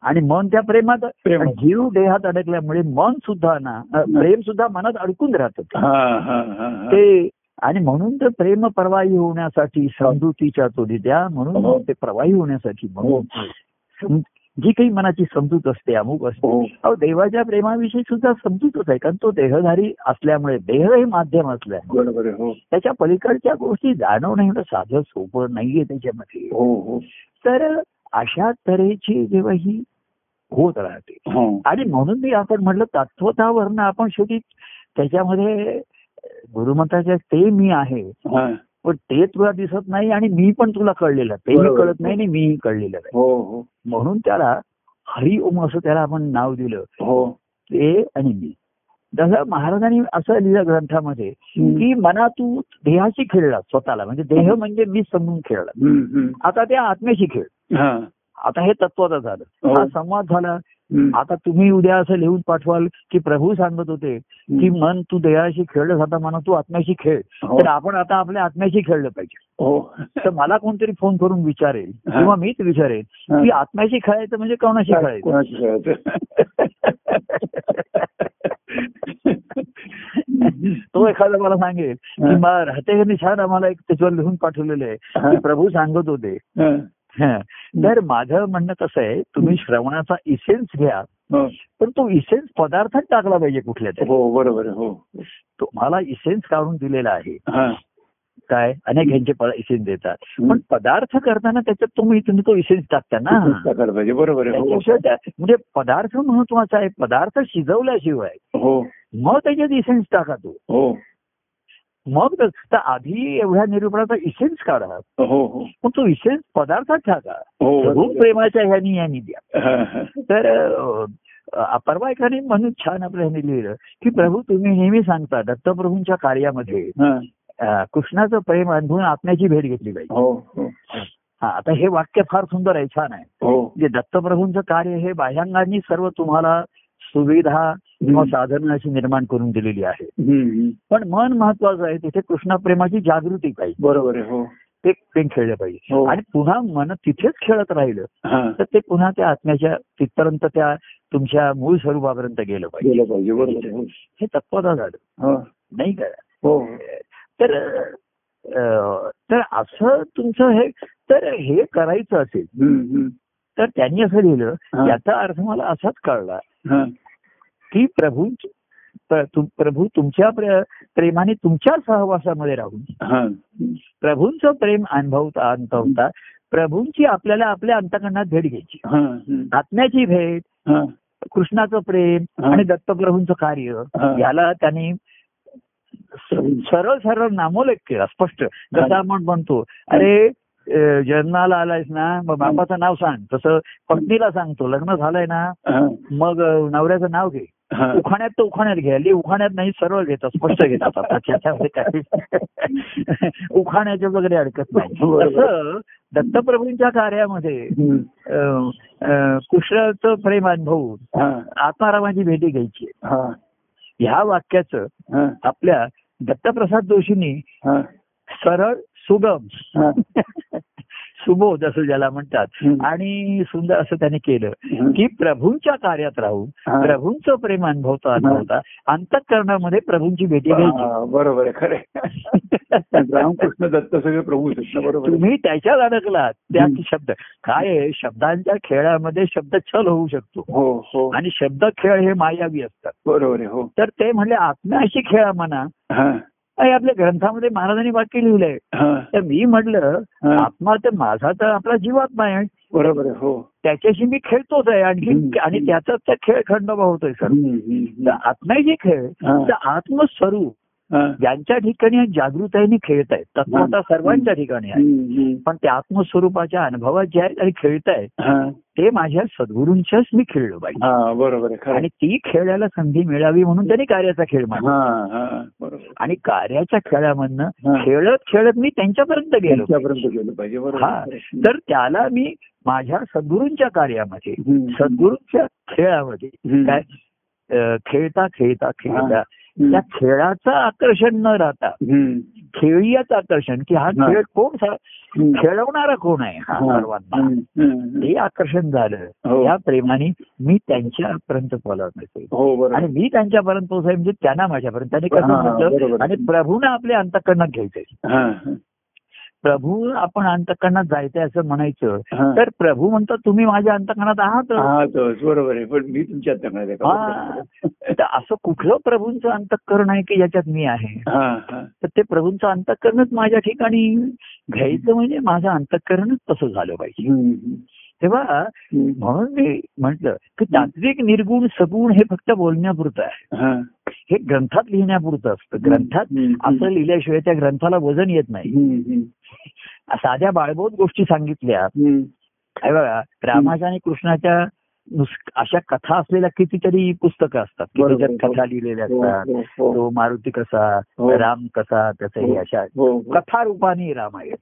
आणि मन त्या प्रेमात जीव देहात अडकल्यामुळे मन सुद्धा ना प्रेम सुद्धा मनात अडकून राहतं. हा हा हा हा. ते आणि म्हणून तर प्रेम प्रवाही होण्यासाठी समजुतीच्या तोडी द्या हो. म्हणून ते प्रवाही होण्यासाठी हो. म्हणून. जी काही मनाची समजूत असते अमुक असते. हो. देवाच्या प्रेमाविषयी सुद्धा समजूतच आहे कारण तो देहधारी असल्यामुळे देह हे माध्यम असल्यामुळे हो. त्याच्या पलीकडच्या गोष्टी जाणवणं एवढं साधं सोपं नाहीये त्याच्यामध्ये. हो हो. तर अशा तऱ्हेची जेव्हा ही होत राहते. आणि म्हणून मी आपण म्हटलं तत्वतावरनं आपण शेवटी त्याच्यामध्ये गुरुमताच्या ते मी आहे. पण ते तुला दिसत नाही आणि मी पण तुला कळलेलं. तेही. कळत नाही आणि मीही कळलेलं आहे हो हो. म्हणून त्याला हरि ओम असं त्याला आपण नाव दिलं. हो. ते आणि मी. जसं महाराजांनी असं लिहिलं ग्रंथामध्ये की मना तू देहाशी खेळला स्वतःला. म्हणजे देह म्हणजे मी समजून खेळला. आता त्या आत्म्याशी खेळ. आता हे तत्वाचं झालं हो. हा संवाद झाला. आता तुम्ही उद्या असं लिहून पाठवाल की प्रभू सांगत होते की मन तू देहाशी खेळलं आता म्हणा तू आत्म्याशी खेळ हो. तर आपण आता आपल्या आत्म्याशी खेळलं पाहिजे हो तर मला कोणतरी फोन करून विचारेल. किंवा मीच विचारेल. की आत्म्याशी खेळायचं म्हणजे कोणाशी खेळायचं तो एखादा मला सांगेल की राहते छान आम्हाला एक त्याच्यावर लिहून पाठवलेलं आहे. की प्रभू सांगत होते. तर माझं म्हणणं कसं आहे तुम्ही श्रवणाचा इसेन्स घ्या. पण तो इसेन्स पदार्थात टाकला पाहिजे कुठल्या तरी. हो बरोबर हो. तुम्हाला इसेन्स काढून दिलेला आहे. काय? अनेक ह्यांचे इसेन्स देतात. पण पदार्थ करताना त्याच्यात तुम्ही तुम्ही तो इसेन्स टाकता ना. पाहिजे बरोबर हो. म्हणजे पदार्थ महत्त्वाचा आहे. पदार्थ शिजवल्याशिवाय हो. मग त्याच्यात इसेन्स टाका तो. हो. मग तर आधी एवढ्या निरूपणाचा इसेन्स काढा. हो हो. पण तो इसेन्स पदार्थात टाका. हो प्रभू बरोबर. प्रेमाच्या ह्यानी यांनी द्या. हा, हा. तर परवा एकाने म्हणून छान आपल्या ह्याने लिहिलं की प्रभू तुम्ही नेहमी सांगता दत्तप्रभूंच्या कार्यामध्ये हा. कृष्णाचं प्रेम अनुभवून आत्म्याची भेट घेतली पाहिजे. हो हो. हा आता हे वाक्य फार सुंदर आहे छान आहे. हो. म्हणजे दत्तप्रभूंचं कार्य हे बाह्यांगांनी सर्व तुम्हाला सुविधा किंवा साधनं अशी निर्माण करून दिलेली आहे. पण मन महत्वाचं आहे तिथे कृष्णाप्रेमाची जागृती पाहिजे बरोबर आहे हो ते प्रेम खेळलं पाहिजे हो. आणि पुन्हा मन तिथेच खेळत राहिलं तर ते पुन्हा त्या आत्म्याच्या तिथपर्यंत त्या तुमच्या मूळ स्वरूपापर्यंत गेलं पाहिजे हो. हे तत्वता झालं नाही का हो तर तर असं तुमचं हे तर हे करायचं असेल. तर त्यांनी असं लिहिलं. याचा अर्थ मला असाच कळला. की प्रभू प्रभू तुमच्या प्र- प्रेमाने तुमच्या सहवासामध्ये राहून हा. प्रभूंचं प्रेम अनुभवता अनुभवता प्रभूंची आपल्याला आपल्या अंतकरणात भेट घ्यायची हा. आत्म्याची भेट. कृष्णाचं प्रेम. आणि दत्तप्रभूंचं कार्य. याला त्यांनी सरळ सरळ नामोल्लेख केला स्पष्ट जसं आपण म्हणतो अरे जन्माला आलायस ना मग बापाचं नाव सांग तसं पत्नीला सांगतो लग्न झालंय ना. मग नवऱ्याचं नाव घे. उखाण्यात तर उखाण्यात घे हल्ली उखाण्यात नाही सरळ घेतात स्पष्ट घेतात आता त्याच्यामध्ये काही उखाण्याचे वगैरे अडकत नाही दत्तप्रभूंच्या कार्यामध्ये कृष्णाचं प्रेम अनुभवून. आत्मारामाची भेटी घ्यायची. ह्या वाक्याचं. आपल्या दत्तप्रसाद जोशींनी. सरळ सुगम. सुबोध असं ज्याला म्हणतात. आणि सुंदर असं त्याने केलं. की प्रभूंच्या कार्यात राहून. प्रभूंचं प्रेम अनुभवता अनुभवता अंतःकरणामध्ये प्रभूंची भेटी घ्यायची. बरोबर रामकृष्ण दत्त सगळे प्रभू बरोबर. तुम्ही त्याच्यात अडकलात हम्म. शब्द. काय शब्दांच्या खेळामध्ये शब्द छल होऊ शकतो. हो हो. आणि शब्द खेळ हे मायावी असतात. बरोबर आहे हो. तर ते म्हणले आत्म्याशी खेळा म्हणा. आपल्या ग्रंथामध्ये महाराजांनी वाक्य लिहिलंय. तर मी म्हटलं. आत्मा तर माझा तर आपला जीवात्मा आहे बरोबर आहे हो त्याच्याशी मी खेळतोच आहे आणखी. आणि त्याचाच त्या खेळ खंडोबा होतोय सर. आत्म्याची खेळ. तर आत्मस्वरूप. ज्यांच्या ठिकाणी जागृताईने खेळत आहेत तत्वता सर्वांच्या ठिकाणी आहे. पण त्या आत्मस्वरूपाच्या अनुभवात जे आहेत आणि खेळतायत. ते माझ्या सद्गुरूंच्याच मी खेळलो पाहिजे बरोबर आणि ती खेळायला संधी मिळावी म्हणून त्यांनी कार्याचा खेळ मांडला आणि कार्याच्या खेळामधनं. खेळत खेळत मी त्यांच्यापर्यंत गेलो त्यांच्यापर्यंत गेलं पाहिजे हा. तर त्याला मी माझ्या सद्गुरूंच्या कार्यामध्ये. सद्गुरूंच्या खेळामध्ये. काय खेळता खेळता खेळता. त्या खेळाचं आकर्षण न राहता हम्म. खेळीयाचं आकर्षण की हा हा. खेळ कोण. खेळवणारा कोण आहे हा हा. सर्वांना. ते आकर्षण झालं हो. या प्रेमाने मी त्यांच्यापर्यंत हो बरोबर आणि मी त्यांच्यापर्यंत पोहोचाय म्हणजे त्यांना माझ्यापर्यंत त्यांनी कसं हा. म्हटलं आणि प्रभूनं आपल्या अंतकरणात घ्यायचंय हा. प्रभू आपण अंतकरणात जायचंय असं म्हणायचं. तर प्रभू म्हणतात तुम्ही माझ्या अंतकरणात आहात हा बरोबर आहे पण मी तुमच्या. तर असं कुठलं प्रभूंचं अंतकरण आहे की ज्याच्यात मी आहे तर ते प्रभूंचं अंतकरणच माझ्या ठिकाणी घ्यायचं म्हणजे माझं अंतकरणच तसं झालं पाहिजे. तेव्हा. म्हणून मी म्हटलं की तात्विक निर्गुण सगुण हे फक्त बोलण्यापुरतं आहे हा. ग्रंथात लिहिण्यापुरतं असतं ग्रंथात. असं लिहिल्याशिवाय त्या ग्रंथाला वजन येत नाही. साध्या बाळबोध गोष्टी सांगितल्या बघा रामाच्या आणि कृष्णाच्या अशा कथा असलेल्या कितीतरी पुस्तकं असतात. त्याच्यात कथा लिहिलेल्या हो, असतात हो, हो. तो मारुती कसा. राम कसा त्याचं हे अशा. कथा रूपाने रामायण.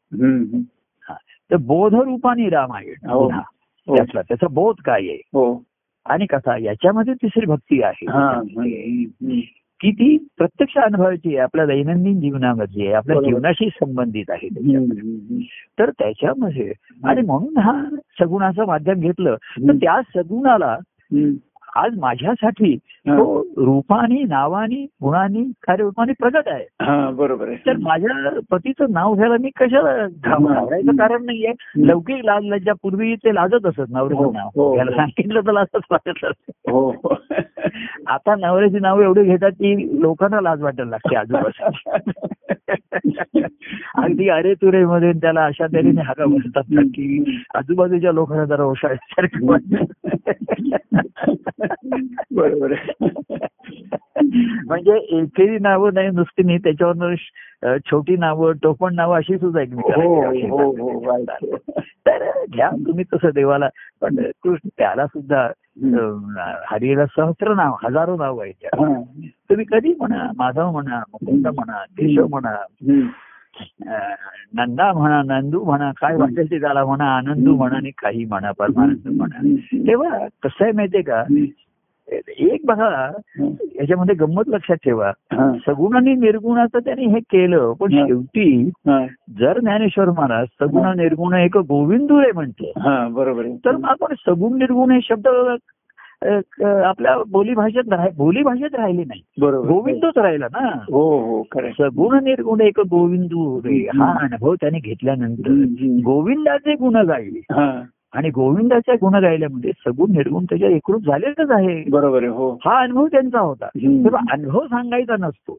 तर बोध रूपाने रामायण त्याचा बोध काय आहे आणि कथा याच्यामध्ये तिसरी भक्ती आहे हा हम्म. की ती प्रत्यक्ष अनुभवाची आहे आपल्या दैनंदिन जीवनामध्ये आहे आपल्या. जीवनाशी संबंधित आहे. तर त्याच्यामध्ये आणि म्हणून हा सगुणाचं माध्यम घेतलं तर त्या सगुणाला. आज माझ्यासाठी. तो रूपानी नावानी गुणानी कार्यरूपाने प्रगट आहे. हा बरोबर आहे. तर माझ्या पतीचं नाव घ्यायला मी कशाला घाब- घाबरायचं कारण नाहीये. लौकिक लाज लज्जा पूर्वी ते लाजत असत नवऱ्याचं हो, नाव. घ्यायला हो. सांगितलं तर लाजच वाटत असत. हो. आता नवऱ्याची नाव एवढे घेतात की लोकांना लाज वाटायला लागते आजूबाजू अगदी अरे तुरे मध्ये त्याला अशा तऱ्हेने हाका बसतात की आजूबाजूच्या लोकांना जरा ओशाळ्यासारखं वाटतं. बरोबर आहे म्हणजे एकेरी नावं नाही नुसती नाही त्याच्यावर छोटी नावं टोपण नावं अशी सुद्धा एक हो हो हो. तर घ्या तुम्ही तसं देवाला पण कृष्ण त्याला सुद्धा हरीला सहस्र नाव हजारो नाव आहेत त्याला. हा. तुम्ही कधी म्हणा माधव म्हणा मुकुंद म्हणा केशव म्हणा नंदा म्हणा नंदू म्हणा काय वाटेल ते त्याला म्हणा आनंदू म्हणा आणि काही म्हणा परमानंद म्हणा. तेव्हा कसं आहे माहितीये का? एक बघा याच्यामध्ये गंमत लक्षात ठेवा. सगुण आणि निर्गुणाचं त्यांनी हे केलं पण. शेवटी. जर ज्ञानेश्वर महाराज सगुण निर्गुण एक गोविंदू आहे म्हणते हा बरोबर तर मग आपण सगुण निर्गुण हे शब्द आपल्या बोलीभाषेत राह बोलीभाषेत राहिले नाही. बरोबर गोविंदूच राहिला ना. हो हो. सगुण निर्गुण एक गोविंदू हा अनुभव त्याने घेतल्यानंतर. गोविंदाचे गुण गायले. हा. आणि गोविंदाच्या गुण गायल्यामध्ये सगुण निर्गुण त्याच्या एकरूप झालेलंच आहे. बरोबर आहे हो. हा अनुभव त्यांचा होता. तेव्हा अनुभव सांगायचा नसतो.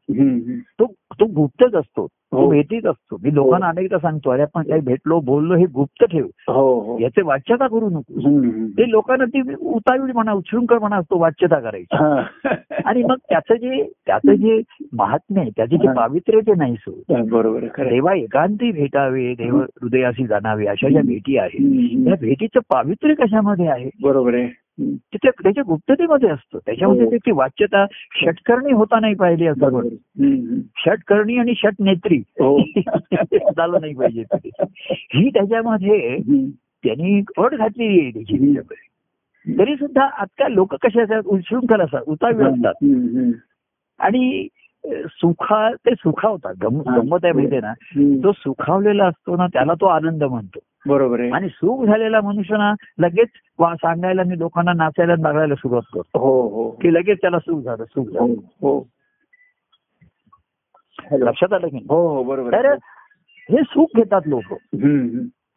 तो तो गुप्तच असतो. तो हो. भेटीत असतो. मी लोकांना अनेकदा सांगतो अरे आपण काही भेटलो बोललो हे गुप्त ठेव. हो हो. याचे वाच्यता करू नको. ते लोकांना ती उतावीळ म्हणा उच्छृंखल म्हणा असतो वाच्यता करायची. हा. आणि मग त्याचं जे त्याचं जे महात्म्य आहे त्याचे जे हा. पावित्र्य ते नाही सो बरोबर. देवा एकांती भेटावे देव हृदयाशी जाणावे अशा ज्या भेटी आहेत त्या भेटीचं पावित्र्य कशामध्ये आहे बरोबर आहे. तिथे त्याच्या गुप्ततेमध्ये असतं त्याच्यामध्ये हो. त्याची वाच्यता षटकर्णी होता नाही पाहिजे असं बरोबर. षटकर्णी आणि षटनेत्री हो झालं नाही पाहिजे ते. ही त्याच्यामध्ये. त्यांनी अट घातलेली आहे त्याची. तरी सुद्धा आजकाल लोक कसे असतात उच्छृंखल असतात उतावी असतात. आणि सुखा ते सुखावतात गम- गंमत आहे माहितीये ना. जो सुखावलेला असतो ना त्याला तो आनंद म्हणतो बरोबर आहे आणि सुख झालेला मनुष्य ना लगेच सांगायला मी लोकांना नाचायला बघायला सुरुवात करतो हो हो की लगेच त्याला सुख झालं सुख हो झालं हो हॅलो. लक्षात आलं की? हो हो बरोबर. हे सुख घेतात लोक.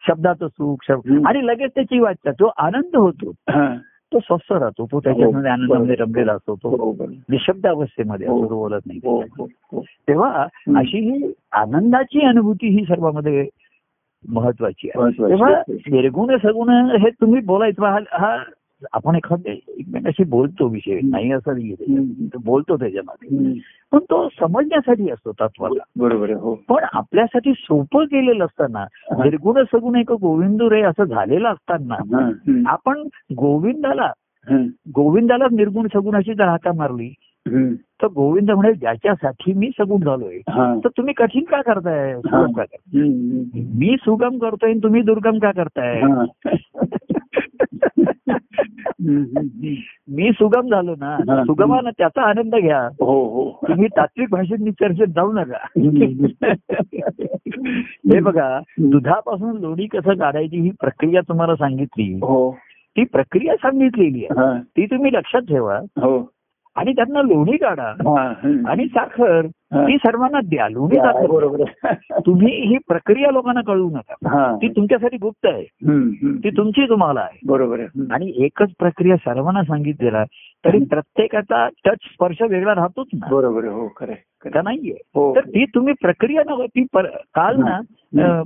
शब्दाचं सुख शब्द. आणि लगेच त्याची वाटतात तो आनंद होतो हा. तो स्वस्थ राहतो तो त्याच्यामध्ये हो, आनंदामध्ये. रमलेला असतो तो हो. निशब्द अवस्थेमध्ये हो. बोलत नाही हो हो हो तेव्हा. अशी ही आनंदाची अनुभूती ही सर्वांमध्ये महत्वाची आहे तेव्हा. निर्गुण सगुण हे तुम्ही बोलायचं हा आपण एखादे एकमेकाशी बोलतो विषय नाही असं बोलतो त्याच्यामध्ये. पण तो समजण्यासाठी असतो तत्वाला बरोबर हो पण आपल्यासाठी सोपं केलेलं असताना निर्गुण सगुण एक गोविंद रे असं झालेलं असताना. आपण गोविंदाला. गोविंदाला निर्गुण सगुणाची जर हाका मारली. तर गोविंद म्हणे ज्याच्यासाठी मी सगुण झालोय. तर तुम्ही कठीण का करताय सुगम का करताय. मी सुगम करतोय तुम्ही दुर्गम का करताय. मी सुगम झालो ना. सुगमानं त्याचा आनंद घ्या. हो हो. तुम्ही तात्विक भाषेत चर्चेत जाऊ नका. हे बघा दुधापासून लोणी कसं काढायची ही प्रक्रिया तुम्हाला सांगितली. हो. ती प्रक्रिया सांगितलेली आहे. ती तुम्ही लक्षात ठेवा. हो. आणि त्यातनं लोणी काढा. आणि साखर. ती सर्वांना द्या लोणी साखर बरोबर. तुम्ही ही प्रक्रिया लोकांना कळवू नका. ती तुमच्यासाठी गुप्त आहे. ती तुमची तुम्हाला आहे बरोबर. आणि एकच प्रक्रिया सर्वांना सांगितलेला तरी प्रत्येकाचा टच स्पर्श वेगळा राहतोच ना बरोबर आहे हो खरं. नाहीये हो तर ती तुम्ही प्रक्रिया नव्हे ती काल ना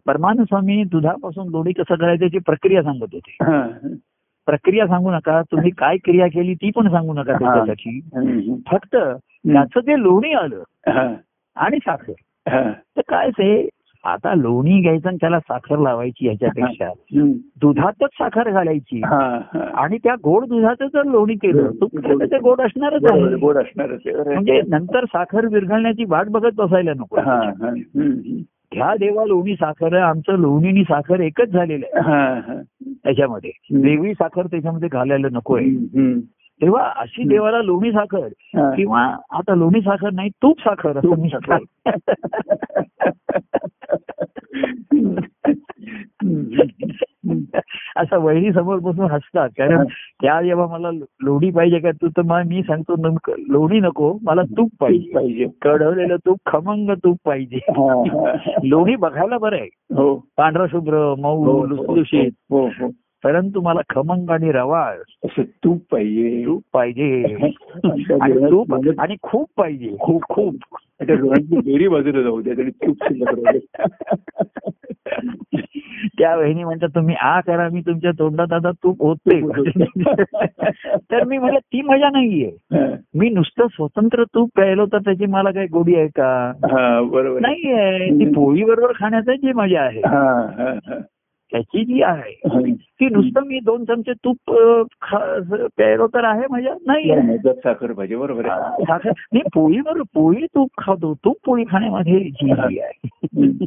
परमानंद स्वामी दुधापासून लोणी कसं करायचं याची प्रक्रिया सांगत होते. प्रक्रिया सांगू नका तुम्ही काय क्रिया केली ती पण सांगू नका त्याच्यासाठी. फक्त त्याचं जे लोणी आलं. आणि साखर. तर काय ते आता लोणी घ्यायचं आणि त्याला साखर लावायची ह्याच्यापेक्षा हम्म. दुधातच साखर घालायची. आणि त्या गोड दुधाचं जर लोणी केलं तर ते गोड असणारच आहे गोड असणारच. म्हणजे नंतर साखर विरघळण्याची वाट बघत बसायला नको. ह्या देवा लोणी साखर आहे आमचं लोणी साखर एकच झालेलं आहे हा. हा. त्याच्यामध्ये वेगळी साखर त्याच्यामध्ये घालायला नकोय. तेव्हा अशी देवाला लोणी साखर. किंवा आता लोणी साखर नाही तूप साखर असं मी साखर. असं वहिनी समोर बसून हसतात कारण त्या जेव्हा मला लोणी पाहिजे का तू? तर मग मी सांगतो "नक- लोणी नको मला तूप पाहिजे. पाहिजे. कढवलेलं तूप खमंग तूप पाहिजे. लोणी बघायला बरं आहे. हो. पांढरा शुभ्र मऊ हो, लुसलुशीत. हो हो. परंतु मला खमंग आणि असं तूप पाहिजे. तूप पाहिजे. आणि तूप बोलत- आणि खूप पाहिजे. खूप खूप. बेरी बाजूला जाऊ द्या आणि तूप. त्या वहिनी म्हणतात तुम्ही आ करा मी तुमच्या तोंडात आता तूप होते तर मी म्हटलं ती मजा नाहीये. मी नुसतं स्वतंत्र तूप प्यायलो तर त्याची मला काही गोडी आहे का? बरोबर नाहीये. ती पोळी बरोबर खाण्याचा जी मजा आहे. त्याची जी आहे हा. ती नुसतं मी दोन चमचे तूप प्यायलो तर आहे मजा नाही नाही, नाही, साखर पाहिजे बरोबर आहे. साखर. मी पोळीवर पोळी तूप खातो तूप पोळी खाण्यामध्ये जी आहे.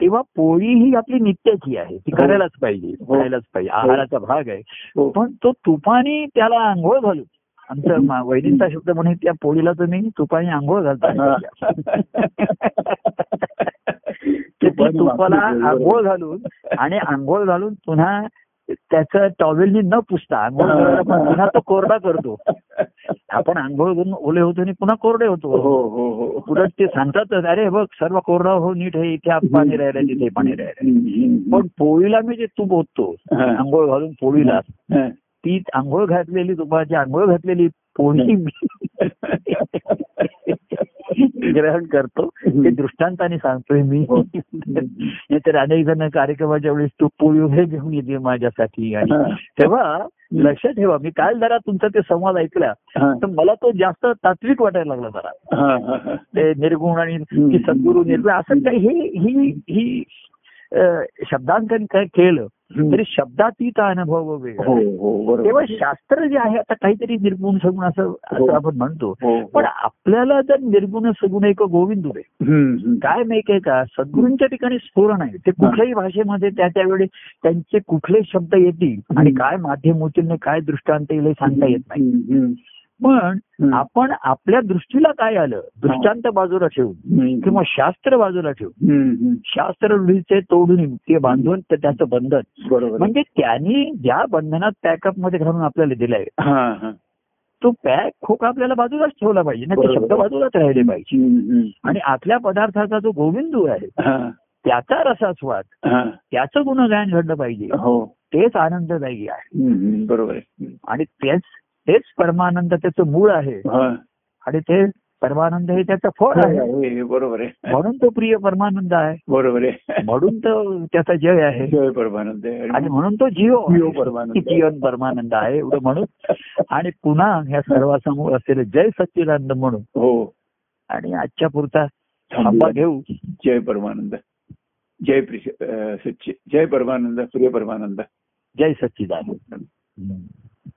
तेव्हा पोळी ही आपली नित्याची आहे ती हो. करायलाच पाहिजे हो. करायलाच पाहिजे आहाराचा भाग आहे. हो. पण तो तुपाने त्याला आंघोळ घालून आमचं वैदिकचा शब्द म्हणे त्या पोळीला तुम्ही तुपाने आंघोळ घालता. ते ती तुपाला आंघोळ घालून आणि आंघोळ घालून पुन्हा त्याचं टॉवेलनी न पुसता आंघोळ पुन्हा तो कोरडा करतो. आपण आंघोळ करून ओले होतो आणि पुन्हा कोरडे हो होतो. हो हो उलट ते सांगतातच अरे बघ सर्व कोरडा हो नीट हे इथे पाणी राहिलं तिथे पाणी राहिलं. पण पोळीला मी जे तूप ओततो हा. आंघोळ घालून पोळीला हा. ती आंघोळ घातलेली तुपाची आंघोळ घातलेली पोळी ग्रहण करतो. ते दृष्टांताने सांगतोय मी. हो. नाहीतर अनेक जण कार्यक्रमाच्या वेळेस तू पोळी वगैरे घेऊन येते माझ्यासाठी. आणि हा. तेव्हा लक्षात ठेवा. मी काल जरा तुमचा ते संवाद ऐकला. हा. तर मला तो जास्त तात्विक वाटायला लागला जरा. हा, हा, हा. ते निर्गुण आणि सद्गुरू निर्गुण असं काही हे ही ही शब्दांकन काय केलं तरी शब्दातीत अनुभव वेगळा. हो हो तेव्हा शास्त्र जे आहे आता काहीतरी निर्गुण सगुण असं हो. असं आपण म्हणतो. पण आपल्याला जर निर्गुण सगुण एक गोविंद. काय माहिती आहे का? सद्गुरूंच्या ठिकाणी स्फोरण आहे. ते कुठल्याही भाषेमध्ये त्या त्यावेळी त्यांचे कुठले शब्द येतील आणि काय माध्यम होतील काय दृष्टांत येईल सांगता येत नाही. पण. आपण आपल्या दृष्टीला काय आलं दृष्टांत बाजूला ठेवून. किंवा शास्त्र बाजूला ठेवून. शास्त्र रूढीचे तोडून ते बांधून तर त्याचं बंधन बरोबर म्हणजे त्यांनी ज्या बंधनात पॅकअपमध्ये घालून आपल्याला दिलाय तो पॅक खोक आपल्याला बाजूलाच ठेवला पाहिजे ना ते. शब्द बाजूलाच राहिले पाहिजे. आणि आतल्या पदार्थाचा जो गोविंदू आहे त्याचा रसास्वाद. त्याचं गुणगायन घडलं पाहिजे हो तेच आनंददायी आहे. बरोबर आणि तेच तेच परमानंद त्याचं मूळ आहे. हा. आणि ते परमानंद हे त्याचं फळ आहे. हे बरोबर आहे. म्हणून तो प्रिय परमानंद आहे. बरोबर आहे. म्हणून तो त्याचा जय आहे. जय परमानंद आणि म्हणून तो जीव परमानंद. जीवन परमानंद आहे एवढं म्हणून. आणि पुन्हा ह्या सर्वासमोर असलेलं जय सच्चिदानंद म्हणून. हो. आणि आजच्या पुरता थांबा घेऊ. जय परमानंद. जय सच्चे जय परमानंद प्रिय परमानंद. जय सच्चिदानंद.